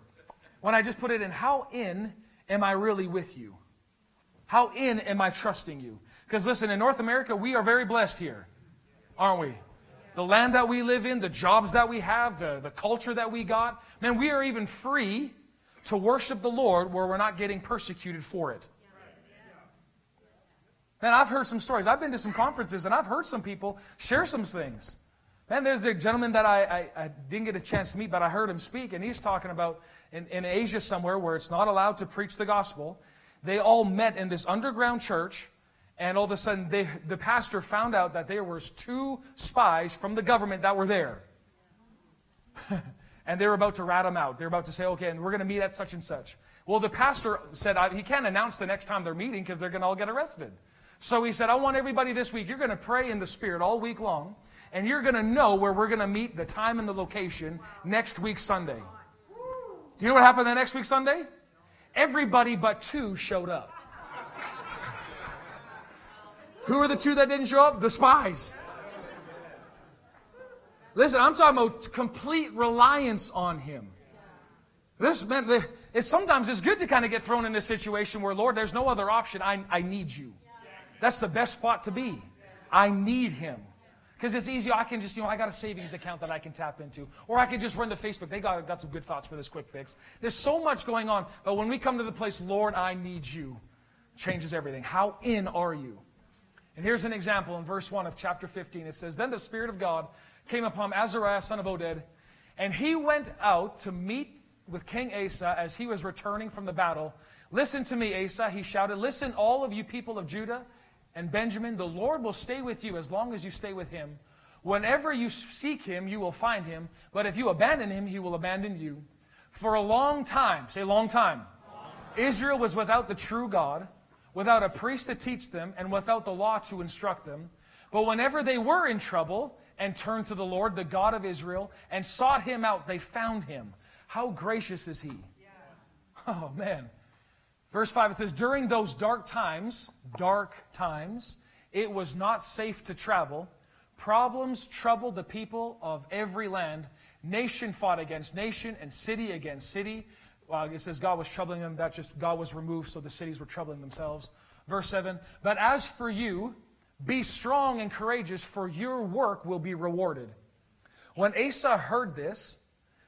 [SPEAKER 1] When I just put it in, how in am I really with you? How in am I trusting you? Because listen, in North America, we are very blessed here, aren't we? The land that we live in, the jobs that we have, the, the culture that we got. Man, we are even free to worship the Lord where we're not getting persecuted for it. Man, I've heard some stories. I've been to some conferences and I've heard some people share some things. Man, there's a gentleman that I, I, I, didn't get a chance to meet, but I heard him speak, and he's talking about in, in Asia somewhere where it's not allowed to preach the gospel. They all met in this underground church, and all of a sudden they, the pastor found out that there was two spies from the government that were there. and they were about to rat him out. They're about to say, okay, and we're going to meet at such and such. Well, the pastor said he can't announce the next time they're meeting because they're going to all get arrested. So he said, I want everybody this week, you're going to pray in the Spirit all week long, and you're going to know where we're going to meet, the time and the location, next week Sunday. Do you know what happened the next week Sunday? Everybody but two showed up. Who are the two that didn't show up? The spies. Listen, I'm talking about complete reliance on him. This meant that it's sometimes it's good to kind of get thrown in a situation where, Lord, there's no other option. I, I need you. That's the best spot to be. I need him. Because it's easy. I can just, you know, I got a savings account that I can tap into. Or I can just run to Facebook. They got, got some good thoughts for this quick fix. There's so much going on. But when we come to the place, Lord, I need you, changes everything. How in are you? And here's an example in verse 1 of chapter 15. It says, Then the Spirit of God came upon Azariah, son of Oded, and he went out to meet with King Asa as he was returning from the battle. Listen to me, Asa, he shouted. Listen, all of you people of Judah and Benjamin, the Lord will stay with you as long as you stay with him. Whenever you seek him, you will find him. But if you abandon him, he will abandon you. For a long time, say long time, long time. Israel was without the true God, without a priest to teach them, and without the law to instruct them. But whenever they were in trouble and turned to the Lord, the God of Israel, and sought him out, they found him. How gracious is he? Yeah. Oh, man. Verse 5, it says, During those dark times, dark times, it was not safe to travel. Problems troubled the people of every land. Nation fought against nation and city against city. Uh, it says God was troubling them. That just God was removed, so the cities were troubling themselves. Verse 7 But as for you, be strong and courageous, for your work will be rewarded. When Asa heard this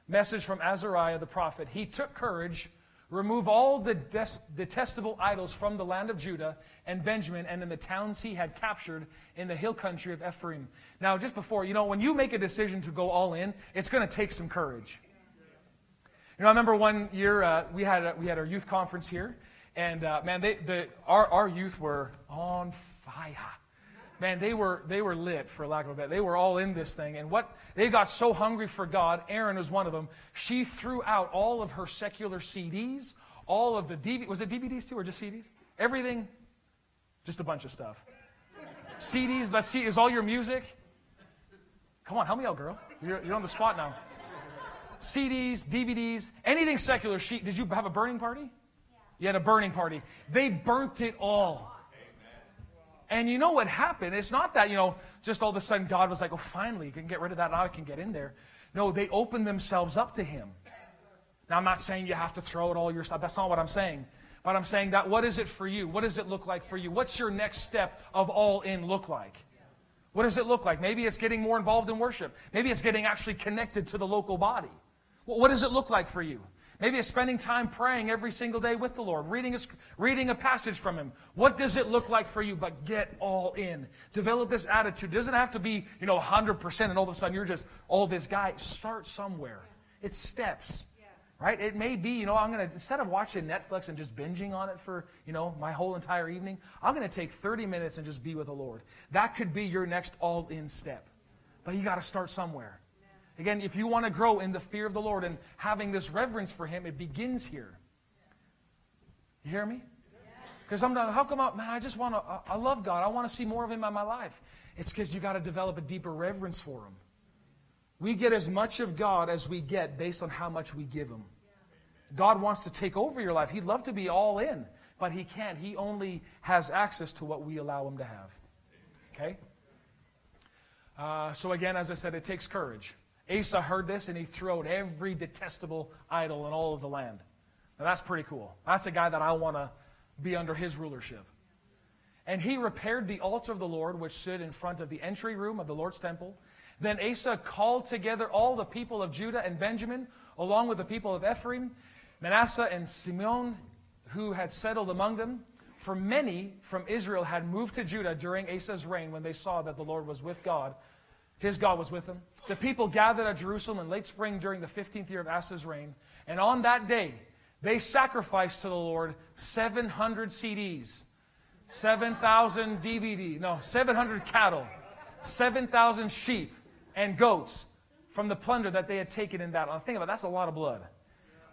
[SPEAKER 1] message from Azariah the prophet, he took courage remove all the detestable idols from the land of Judah and Benjamin and in the towns he had captured in the hill country of Ephraim. Now, just before, you know, when you make a decision to go all in, it's going to take some courage. You know, I remember one year uh, we, had a, we had our youth conference here, and uh, man, they, the, our, our youth were on fire man, they were, they were lit, for lack of a better. They were all in this thing. And what they got so hungry for God, Erin was one of them. She threw out all of her secular CDs, all of the DVD, was it DVDs too, or just CDs? Everything, just a bunch of stuff. CDs, let's see, is all your music? Come on, help me out, girl. You're, you're on the spot now. CDs, DVDs, anything secular. She, did you have a burning party? You had a burning party. They burnt it all. And you know what happened? It's not that, you know, just all of a sudden God was like, oh, finally, you can get rid of that. Now I can get in there. No, they opened themselves up to Him. Now, I'm not saying you have to throw out all your stuff. That's not what I'm saying. But I'm saying that what is it for you? What does it look like for you? What's your next step of all in look like? What does it look like? Maybe it's getting more involved in worship. Maybe it's getting actually connected to the local body. What does it look like for you? Maybe it's spending time praying every single day with the Lord, reading a, reading a passage from Him. What does it look like for you? But get all in. Develop this attitude. It doesn't have to be, you know, 100% and all of a sudden you're just all this guy. Start somewhere. It's steps. Right? It may be, you know, I'm going to, instead of watching Netflix and just binging on it for, you know, my whole entire evening, I'm going to take 30 minutes and just be with the Lord. That could be your next all in step. But you got to start somewhere. Again, if you want to grow in the fear of the Lord and having this reverence for Him, it begins here. You hear me? Because I'm how come, I, man, I just want to, I love God. I want to see more of Him in my life. It's because you got to develop a deeper reverence for Him. We get as much of God as we get based on how much we give Him. God wants to take over your life. He'd love to be all in, but He can't. He only has access to what we allow Him to have. Okay? Uh, so, again, as I said, it takes courage. Asa heard this and he threw out every detestable idol in all of the land. Now that's pretty cool. That's a guy that I want to be under his rulership. And he repaired the altar of the Lord, which stood in front of the entry room of the Lord's temple. Then Asa called together all the people of Judah and Benjamin, along with the people of Ephraim, Manasseh, and Simeon, who had settled among them. For many from Israel had moved to Judah during Asa's reign when they saw that the Lord was with God his God was with him. The people gathered at Jerusalem in late spring during the 15th year of Asa's reign. And on that day, they sacrificed to the Lord 700 CDs, 7,000 DVD, no, 700 cattle, 7,000 sheep and goats from the plunder that they had taken in battle. Think about it, that's a lot of blood.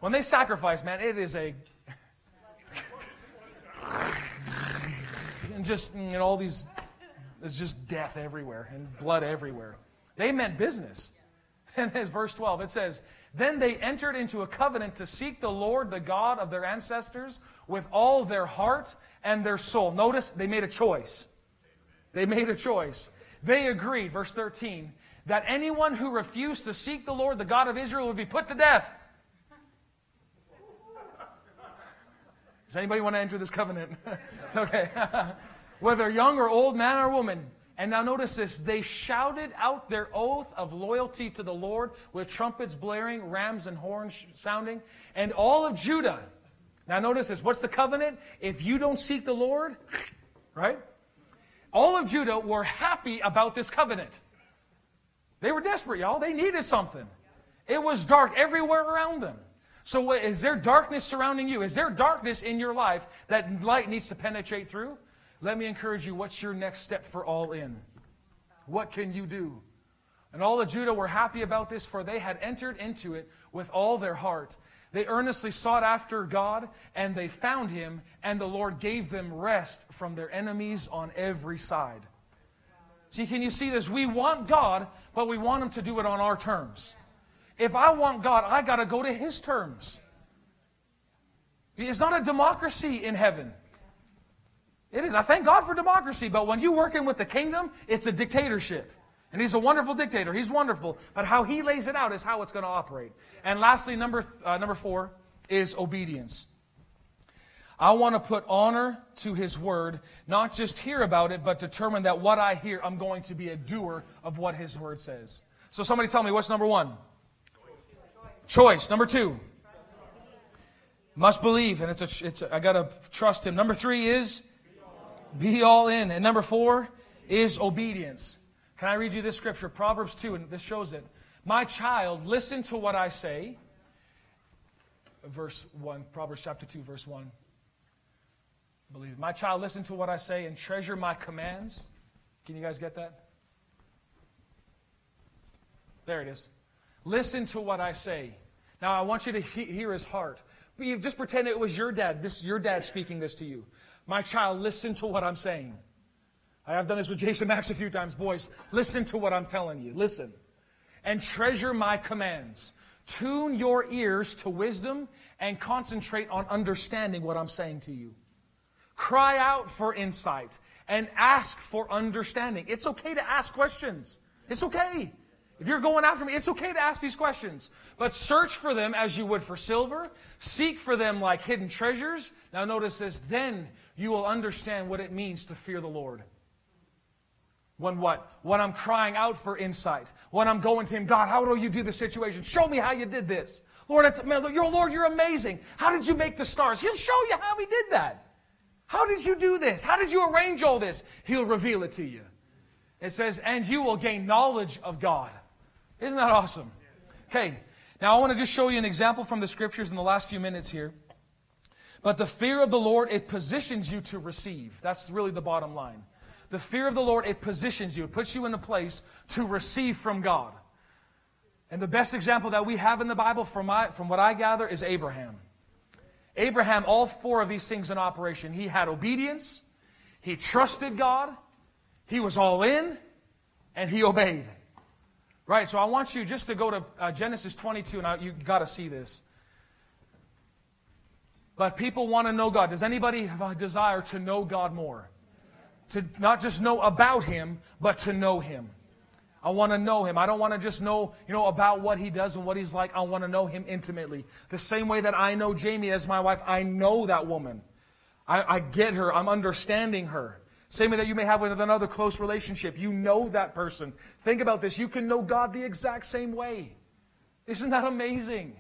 [SPEAKER 1] When they sacrifice, man, it is a. and just, know, all these there's just death everywhere and blood everywhere. They meant business. And as verse 12, it says, Then they entered into a covenant to seek the Lord, the God of their ancestors, with all their heart and their soul. Notice they made a choice. They made a choice. They agreed, verse 13, that anyone who refused to seek the Lord, the God of Israel, would be put to death. Does anybody want to enter this covenant? okay. whether young or old, man or woman. And now notice this they shouted out their oath of loyalty to the Lord with trumpets blaring, rams and horns sounding, and all of Judah. Now notice this what's the covenant? If you don't seek the Lord, right? All of Judah were happy about this covenant. They were desperate, y'all. They needed something. It was dark everywhere around them. So, is there darkness surrounding you? Is there darkness in your life that light needs to penetrate through? Let me encourage you what's your next step for all in? What can you do? And all of Judah were happy about this, for they had entered into it with all their heart. They earnestly sought after God, and they found him, and the Lord gave them rest from their enemies on every side. See, can you see this? We want God, but we want him to do it on our terms. If I want God, I got to go to his terms. It's not a democracy in heaven. It is. I thank God for democracy, but when you're working with the kingdom, it's a dictatorship. And he's a wonderful dictator. He's wonderful. But how he lays it out is how it's going to operate. And lastly, number, uh, number four is obedience. I want to put honor to his word, not just hear about it, but determine that what I hear, I'm going to be a doer of what his word says. So somebody tell me, what's number one? Choice. Choice. Number two. Must believe, and it's a, it's a, I gotta trust him. Number three is be all in. And number four is obedience. Can I read you this scripture? Proverbs 2, and this shows it. My child, listen to what I say. Verse 1, Proverbs chapter 2, verse 1. I believe. My child, listen to what I say and treasure my commands. Can you guys get that? There it is. Listen to what I say. Now, I want you to he- hear his heart. You just pretend it was your dad. This your dad speaking this to you. My child, listen to what I'm saying. I have done this with Jason Max a few times. Boys, listen to what I'm telling you. Listen. And treasure my commands. Tune your ears to wisdom and concentrate on understanding what I'm saying to you. Cry out for insight and ask for understanding. It's okay to ask questions. It's okay. If you're going after me, it's okay to ask these questions. But search for them as you would for silver. Seek for them like hidden treasures. Now notice this. Then you will understand what it means to fear the Lord. When what? When I'm crying out for insight. When I'm going to Him, God, how do you do the situation? Show me how you did this. Lord, it's, man, you're, Lord, you're amazing. How did you make the stars? He'll show you how He did that. How did you do this? How did you arrange all this? He'll reveal it to you. It says, and you will gain knowledge of God. Isn't that awesome? Okay, now I want to just show you an example from the scriptures in the last few minutes here. But the fear of the Lord, it positions you to receive. That's really the bottom line. The fear of the Lord, it positions you, it puts you in a place to receive from God. And the best example that we have in the Bible, from, my, from what I gather, is Abraham. Abraham, all four of these things in operation. He had obedience, he trusted God, he was all in, and he obeyed. Right, so I want you just to go to uh, Genesis 22, and I, you got to see this. But people want to know God. Does anybody have a desire to know God more? To not just know about Him, but to know Him. I want to know Him. I don't want to just know, you know, about what He does and what He's like. I want to know Him intimately. The same way that I know Jamie as my wife, I know that woman. I, I get her. I'm understanding her. Same way that you may have with another close relationship. You know that person. Think about this. You can know God the exact same way. Isn't that amazing?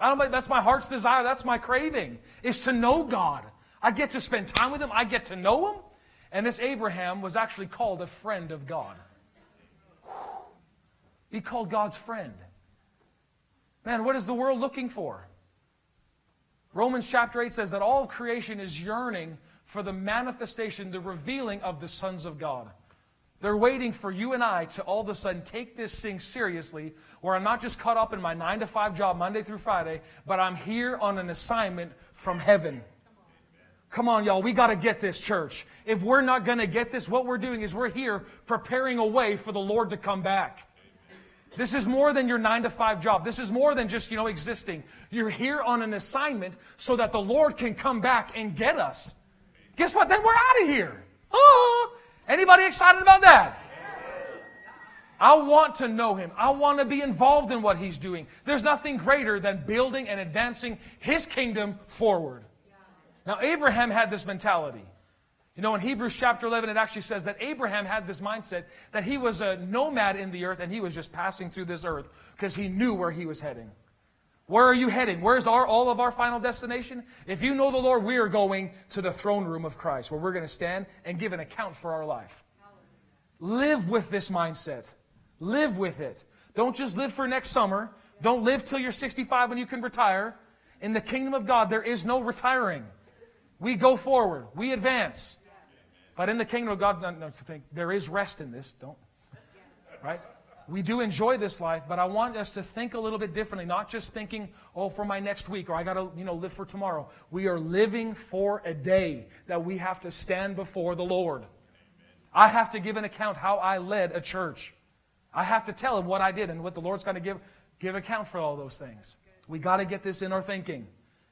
[SPEAKER 1] I don't that's my heart's desire. That's my craving is to know God. I get to spend time with Him. I get to know Him. And this Abraham was actually called a friend of God. He called God's friend. Man, what is the world looking for? Romans chapter 8 says that all of creation is yearning for the manifestation, the revealing of the sons of God. They're waiting for you and I to all of a sudden take this thing seriously, where I'm not just caught up in my nine to five job Monday through Friday, but I'm here on an assignment from heaven. Come on, y'all, we got to get this, church. If we're not going to get this, what we're doing is we're here preparing a way for the Lord to come back. This is more than your nine to five job. This is more than just, you know, existing. You're here on an assignment so that the Lord can come back and get us. Guess what? Then we're out of here. Oh, anybody excited about that? I want to know him. I want to be involved in what he's doing. There's nothing greater than building and advancing his kingdom forward. Now, Abraham had this mentality. You know, in Hebrews chapter 11, it actually says that Abraham had this mindset that he was a nomad in the earth and he was just passing through this earth because he knew where he was heading. Where are you heading? Where's our, all of our final destination? If you know the Lord, we are going to the throne room of Christ, where we're going to stand and give an account for our life. Live with this mindset. Live with it. Don't just live for next summer. Don't live till you're 65 when you can retire. In the kingdom of God, there is no retiring. We go forward. We advance. But in the kingdom of God, no, no, think, there is rest in this. Don't. Right? We do enjoy this life, but I want us to think a little bit differently, not just thinking, oh, for my next week, or I got to, you know, live for tomorrow. We are living for a day that we have to stand before the Lord. I have to give an account how I led a church. I have to tell him what I did and what the Lord's going to give, give account for all those things. We got to get this in our thinking.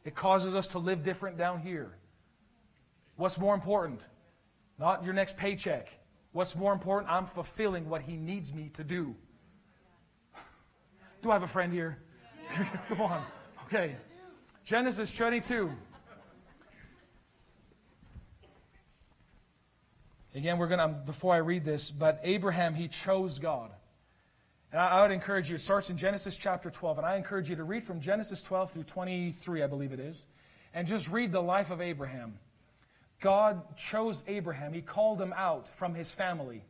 [SPEAKER 1] It causes us to live different down here. What's more important? Not your next paycheck. What's more important? I'm fulfilling what He needs me to do. Do I have a friend here? Come on. Okay. Genesis 22. Again, we're going to, before I read this, but Abraham, he chose God. And I, I, would encourage you, it starts in Genesis chapter 12, and I encourage you to read from Genesis 12 through 23, I believe it is. and just read the life of Abraham. God chose Abraham, He called him out from his family.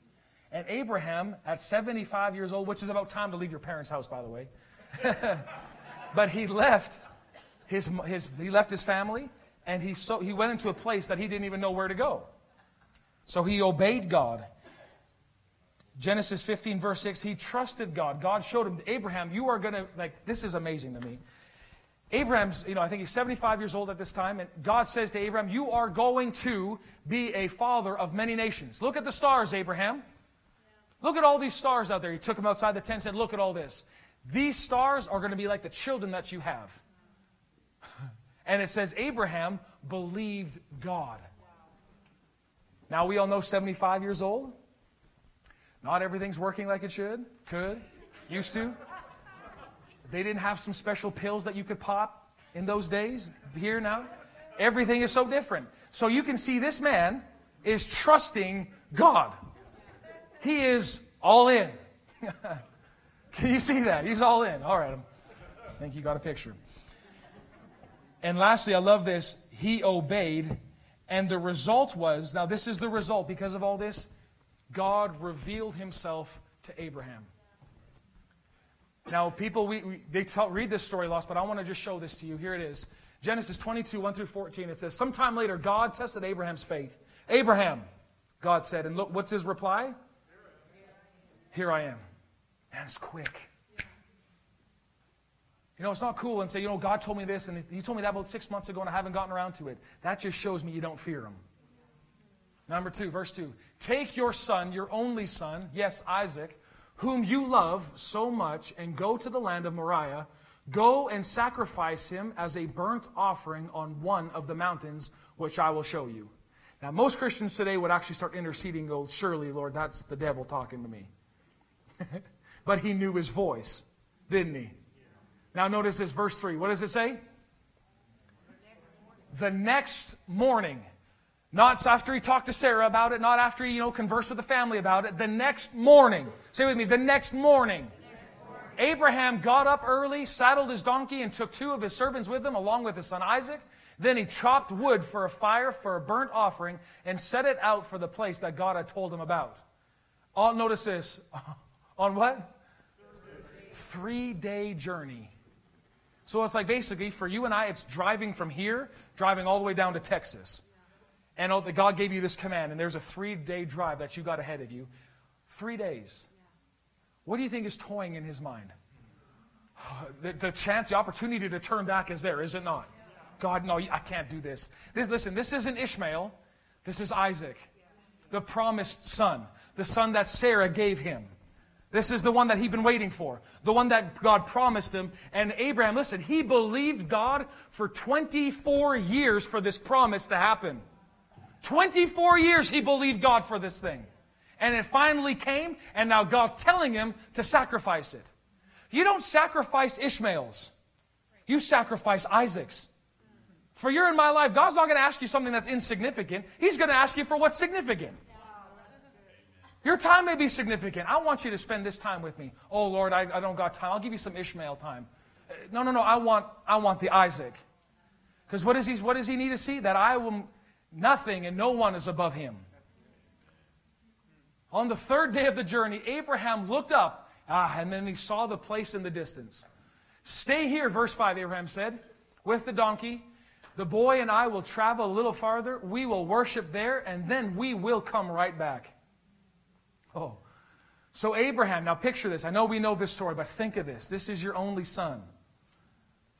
[SPEAKER 1] And Abraham, at 75 years old, which is about time to leave your parents' house, by the way, but he left his, his, he left his family and he, so, he went into a place that he didn't even know where to go. So he obeyed God. Genesis 15, verse 6, he trusted God. God showed him, Abraham, you are going to, like, this is amazing to me. Abraham's, you know, I think he's 75 years old at this time, and God says to Abraham, You are going to be a father of many nations. Look at the stars, Abraham. Look at all these stars out there. He took them outside the tent and said, Look at all this. These stars are going to be like the children that you have. and it says, Abraham believed God. Now we all know 75 years old. Not everything's working like it should, could, used to. They didn't have some special pills that you could pop in those days. Here now, everything is so different. So you can see this man is trusting God. He is all in. can you see that? He's all in. All right. I think you got a picture. And lastly, I love this. He obeyed, and the result was now, this is the result because of all this God revealed himself to Abraham. Now, people, we, we they tell, read this story lost, but I want to just show this to you. Here it is Genesis 22, 1 through 14. It says, Sometime later, God tested Abraham's faith. Abraham, God said, and look, what's his reply? Here I am. Man, it's quick. You know, it's not cool and say, you know, God told me this and He told me that about six months ago and I haven't gotten around to it. That just shows me you don't fear Him. Number two, verse two. Take your son, your only son, yes, Isaac, whom you love so much, and go to the land of Moriah. Go and sacrifice him as a burnt offering on one of the mountains, which I will show you. Now, most Christians today would actually start interceding, go, Surely, Lord, that's the devil talking to me. but he knew his voice, didn't he? Now, notice this, verse 3. What does it say? The next morning. Not after he talked to Sarah about it, not after he, you know, conversed with the family about it. The next morning. Say with me, the next morning. Abraham got up early, saddled his donkey, and took two of his servants with him, along with his son Isaac. Then he chopped wood for a fire for a burnt offering and set it out for the place that God had told him about. All notice this. On what? Three day journey. So it's like basically for you and I, it's driving from here, driving all the way down to Texas and God gave you this command, and there's a three day drive that you got ahead of you. Three days. What do you think is toying in his mind? The, the chance, the opportunity to turn back is there, is it not? God, no, I can't do this. this. Listen, this isn't Ishmael. This is Isaac, the promised son, the son that Sarah gave him. This is the one that he'd been waiting for, the one that God promised him. And Abraham, listen, he believed God for 24 years for this promise to happen. 24 years he believed God for this thing. And it finally came, and now God's telling him to sacrifice it. You don't sacrifice Ishmael's, you sacrifice Isaac's. For you're in my life, God's not going to ask you something that's insignificant. He's going to ask you for what's significant. Your time may be significant. I want you to spend this time with me. Oh Lord, I, I don't got time. I'll give you some Ishmael time. Uh, no, no, no. I want, I want the Isaac. Because what, he, what does he need to see? That I will Nothing and no one is above him. On the third day of the journey, Abraham looked up, ah, and then he saw the place in the distance. Stay here, verse 5, Abraham said, with the donkey. The boy and I will travel a little farther. We will worship there, and then we will come right back. Oh. So, Abraham, now picture this. I know we know this story, but think of this. This is your only son.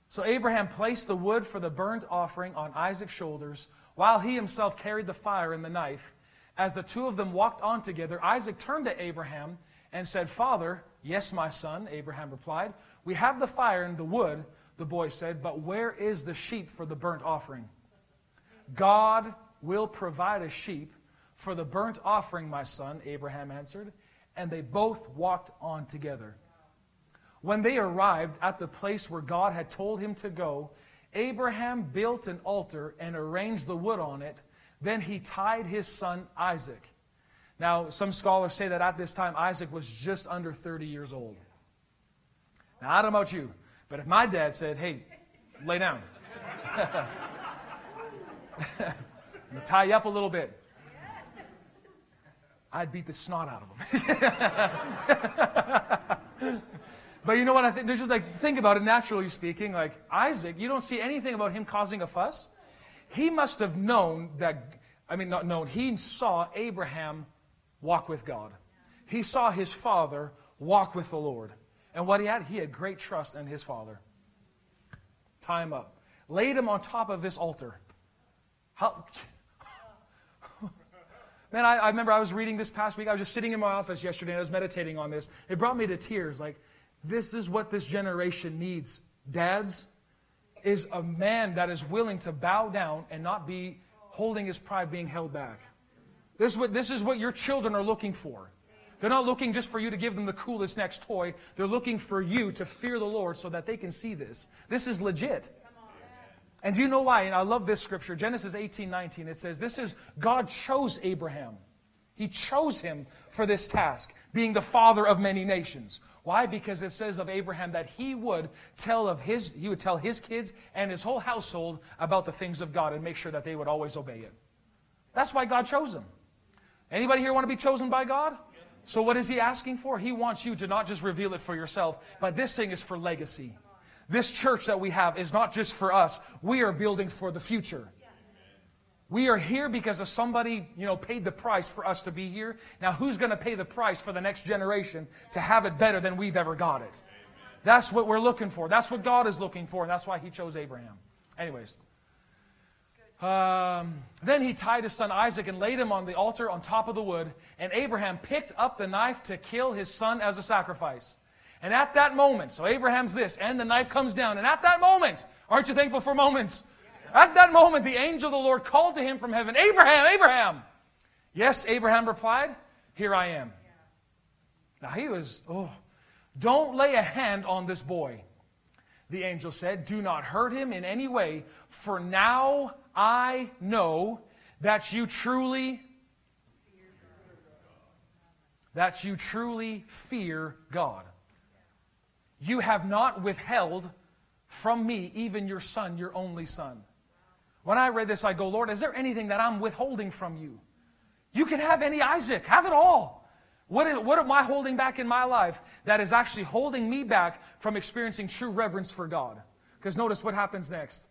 [SPEAKER 1] So, Abraham placed the wood for the burnt offering on Isaac's shoulders while he himself carried the fire and the knife, as the two of them walked on together, Isaac turned to Abraham and said, Father, yes, my son, Abraham replied. We have the fire and the wood, the boy said, but where is the sheep for the burnt offering? God will provide a sheep for the burnt offering, my son, Abraham answered. And they both walked on together. When they arrived at the place where God had told him to go, Abraham built an altar and arranged the wood on it. Then he tied his son Isaac. Now, some scholars say that at this time Isaac was just under 30 years old. Now, I don't know about you, but if my dad said, hey, lay down, I'm going to tie you up a little bit. I'd beat the snot out of him. but you know what I think? There's just like, think about it naturally speaking. Like Isaac, you don't see anything about him causing a fuss. He must have known that, I mean, not known, he saw Abraham walk with God. He saw his father walk with the Lord. And what he had, he had great trust in his father. Tie him up. Laid him on top of this altar. How, Man, I, I, remember I was reading this past week. I was just sitting in my office yesterday and I was meditating on this. It brought me to tears. Like, this is what this generation needs. Dads, is a man that is willing to bow down and not be holding his pride being held back. This is what, this is what your children are looking for. They're not looking just for you to give them the coolest next toy. They're looking for you to fear the Lord so that they can see this. This is legit. And do you know why? And I love this scripture, Genesis 18, 19. It says, This is God chose Abraham. He chose him for this task, being the father of many nations. Why? Because it says of Abraham that he would tell of his he would tell his kids and his whole household about the things of God and make sure that they would always obey it. That's why God chose him. Anybody here want to be chosen by God? So what is he asking for? He wants you to not just reveal it for yourself, but this thing is for legacy. This church that we have is not just for us. We are building for the future. We are here because of somebody, you know, paid the price for us to be here. Now, who's going to pay the price for the next generation to have it better than we've ever got it? That's what we're looking for. That's what God is looking for, and that's why He chose Abraham. Anyways. Um, then he tied his son Isaac and laid him on the altar on top of the wood, and Abraham picked up the knife to kill his son as a sacrifice. And at that moment, so Abraham's this, and the knife comes down, and at that moment, aren't you thankful for moments? At that moment, the angel of the Lord called to him from heaven, Abraham, Abraham! Yes, Abraham replied, Here I am. Now he was, oh, don't lay a hand on this boy. The angel said, Do not hurt him in any way, for now I know that you truly that you truly fear God. You have not withheld from me even your son, your only son. When I read this, I go, Lord, is there anything that I'm withholding from you? You can have any Isaac, have it all. What, is, what am I holding back in my life that is actually holding me back from experiencing true reverence for God? Because notice what happens next.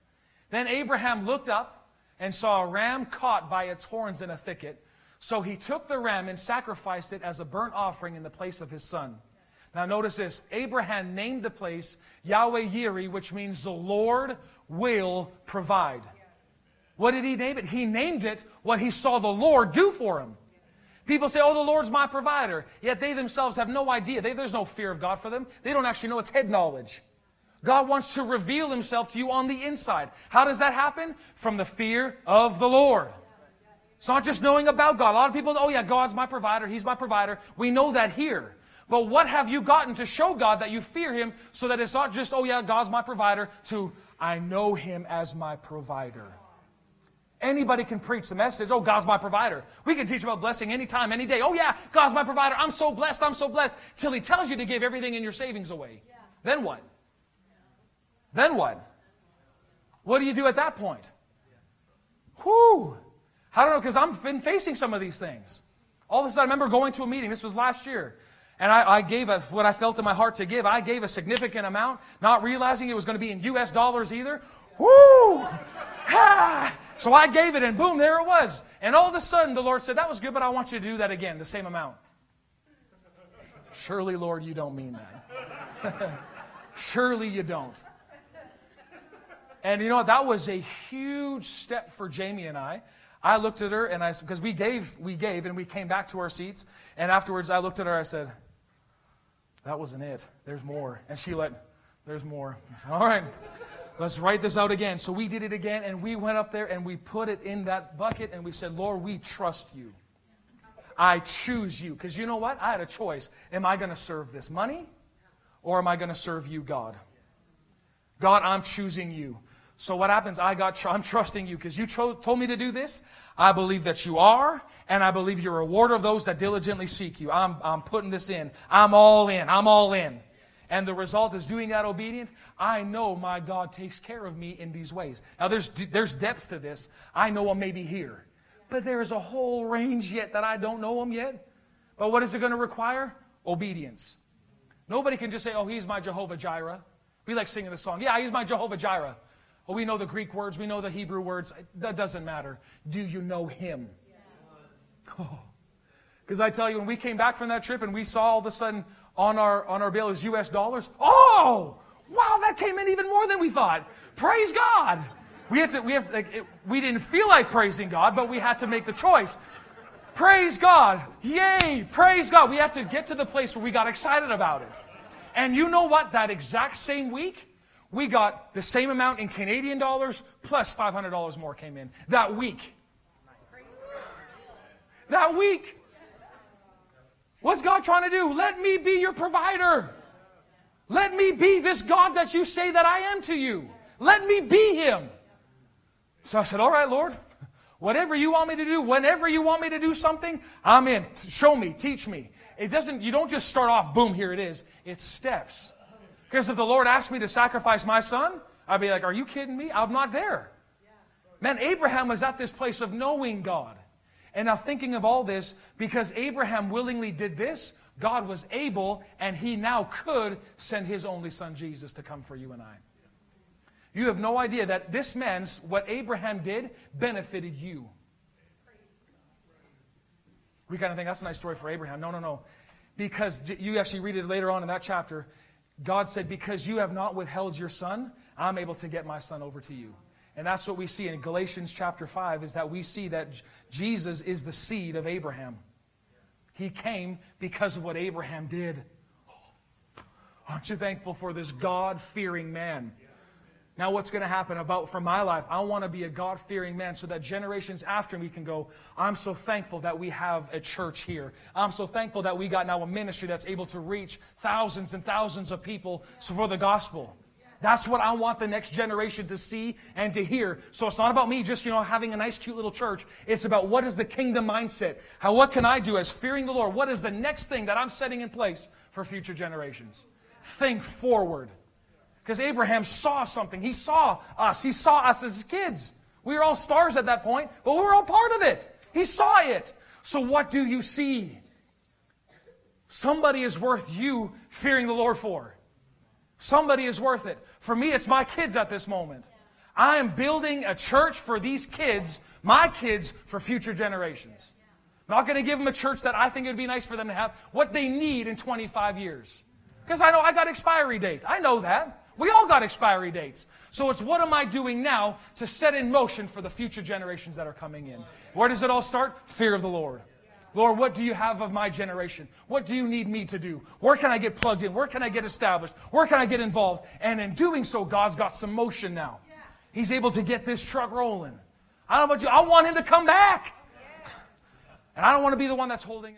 [SPEAKER 1] Then Abraham looked up and saw a ram caught by its horns in a thicket. So he took the ram and sacrificed it as a burnt offering in the place of his son. Now notice this. Abraham named the place Yahweh Yireh, which means the Lord will provide. What did he name it? He named it what he saw the Lord do for him. People say, oh, the Lord's my provider. Yet they themselves have no idea. They, there's no fear of God for them. They don't actually know it's head knowledge. God wants to reveal himself to you on the inside. How does that happen? From the fear of the Lord. It's not just knowing about God. A lot of people, oh yeah, God's my provider. He's my provider. We know that here. But what have you gotten to show God that you fear Him so that it's not just, oh yeah, God's my provider, to, I know Him as my provider. Anybody can preach the message, oh, God's my provider. We can teach about blessing anytime, any day. Oh, yeah, God's my provider. I'm so blessed, I'm so blessed. Till He tells you to give everything in your savings away. Yeah. Then what? Then what? What do you do at that point? Whew. I don't know, because I've been facing some of these things. All of a sudden, I remember going to a meeting. This was last year. And I, I gave a, what I felt in my heart to give. I gave a significant amount, not realizing it was going to be in U.S. dollars either. Woo! So I gave it, and boom, there it was. And all of a sudden, the Lord said, That was good, but I want you to do that again, the same amount. Surely, Lord, you don't mean that. Surely you don't. And you know what? That was a huge step for Jamie and I. I looked at her and I because we gave, we gave, and we came back to our seats. And afterwards, I looked at her. I said, that wasn't it. There's more. And she let, there's more. Said, All right, let's write this out again. So we did it again, and we went up there and we put it in that bucket, and we said, Lord, we trust you. I choose you. Because you know what? I had a choice. Am I going to serve this money, or am I going to serve you, God? God, I'm choosing you. So what happens? I got, I'm trusting you because you told me to do this. I believe that you are, and I believe you're a rewarder of those that diligently seek you. I'm, I'm putting this in. I'm all in. I'm all in. and the result is doing that obedient, I know my God takes care of me in these ways. Now, there's, there's depths to this. I know I'm maybe here. But there's a whole range yet that I don't know Him yet. But what is it going to require? Obedience. Nobody can just say, oh, He's my Jehovah Jireh. We like singing the song. Yeah, He's my Jehovah Jireh. Oh, we know the Greek words, we know the Hebrew words. That doesn't matter. Do you know Him? Because oh. I tell you, when we came back from that trip and we saw all of a sudden on our on our bill is U.S. dollars. Oh, wow, that came in even more than we thought. Praise God. We had to. We have. Like, it, we didn't feel like praising God, but we had to make the choice. Praise God. Yay. Praise God. We had to get to the place where we got excited about it. And you know what? That exact same week, we got the same amount in Canadian dollars plus $500 more came in that week. That week. What's God trying to do? Let me be your provider. Let me be this God that you say that I am to you. Let me be Him. So I said, All right, Lord, whatever you want me to do, whenever you want me to do something, I'm in. Show me, teach me. It doesn't, you don't just start off, boom, here it is. It's steps. Because if the Lord asked me to sacrifice my son, I'd be like, Are you kidding me? I'm not there. Man, Abraham was at this place of knowing God. And now, thinking of all this, because Abraham willingly did this, God was able and he now could send his only son Jesus to come for you and I. You have no idea that this man's, what Abraham did, benefited you. We kind of think that's a nice story for Abraham. No, no, no. Because you actually read it later on in that chapter. God said, Because you have not withheld your son, I'm able to get my son over to you. And that's what we see in Galatians chapter 5 is that we see that Jesus is the seed of Abraham. He came because of what Abraham did. Aren't you thankful for this God fearing man? Now, what's going to happen about for my life? I want to be a God fearing man so that generations after me can go, I'm so thankful that we have a church here. I'm so thankful that we got now a ministry that's able to reach thousands and thousands of people for the gospel. That's what I want the next generation to see and to hear. So it's not about me just, you know, having a nice, cute little church. It's about what is the kingdom mindset? How, what can I do as fearing the Lord? What is the next thing that I'm setting in place for future generations? Think forward. Because Abraham saw something. He saw us. He saw us as kids. We were all stars at that point, but we were all part of it. He saw it. So what do you see? Somebody is worth you fearing the Lord for. Somebody is worth it. For me, it's my kids at this moment. I am building a church for these kids, my kids, for future generations. I'm not going to give them a church that I think it would be nice for them to have, what they need in 25 years. Because I know I got expiry date. I know that. We all got expiry dates. So it's what am I doing now to set in motion for the future generations that are coming in? Where does it all start? Fear of the Lord. Lord, what do you have of my generation? What do you need me to do? Where can I get plugged in? Where can I get established? Where can I get involved? And in doing so, God's got some motion now. He's able to get this truck rolling. I don't know about you. I want him to come back. And I don't want to be the one that's holding.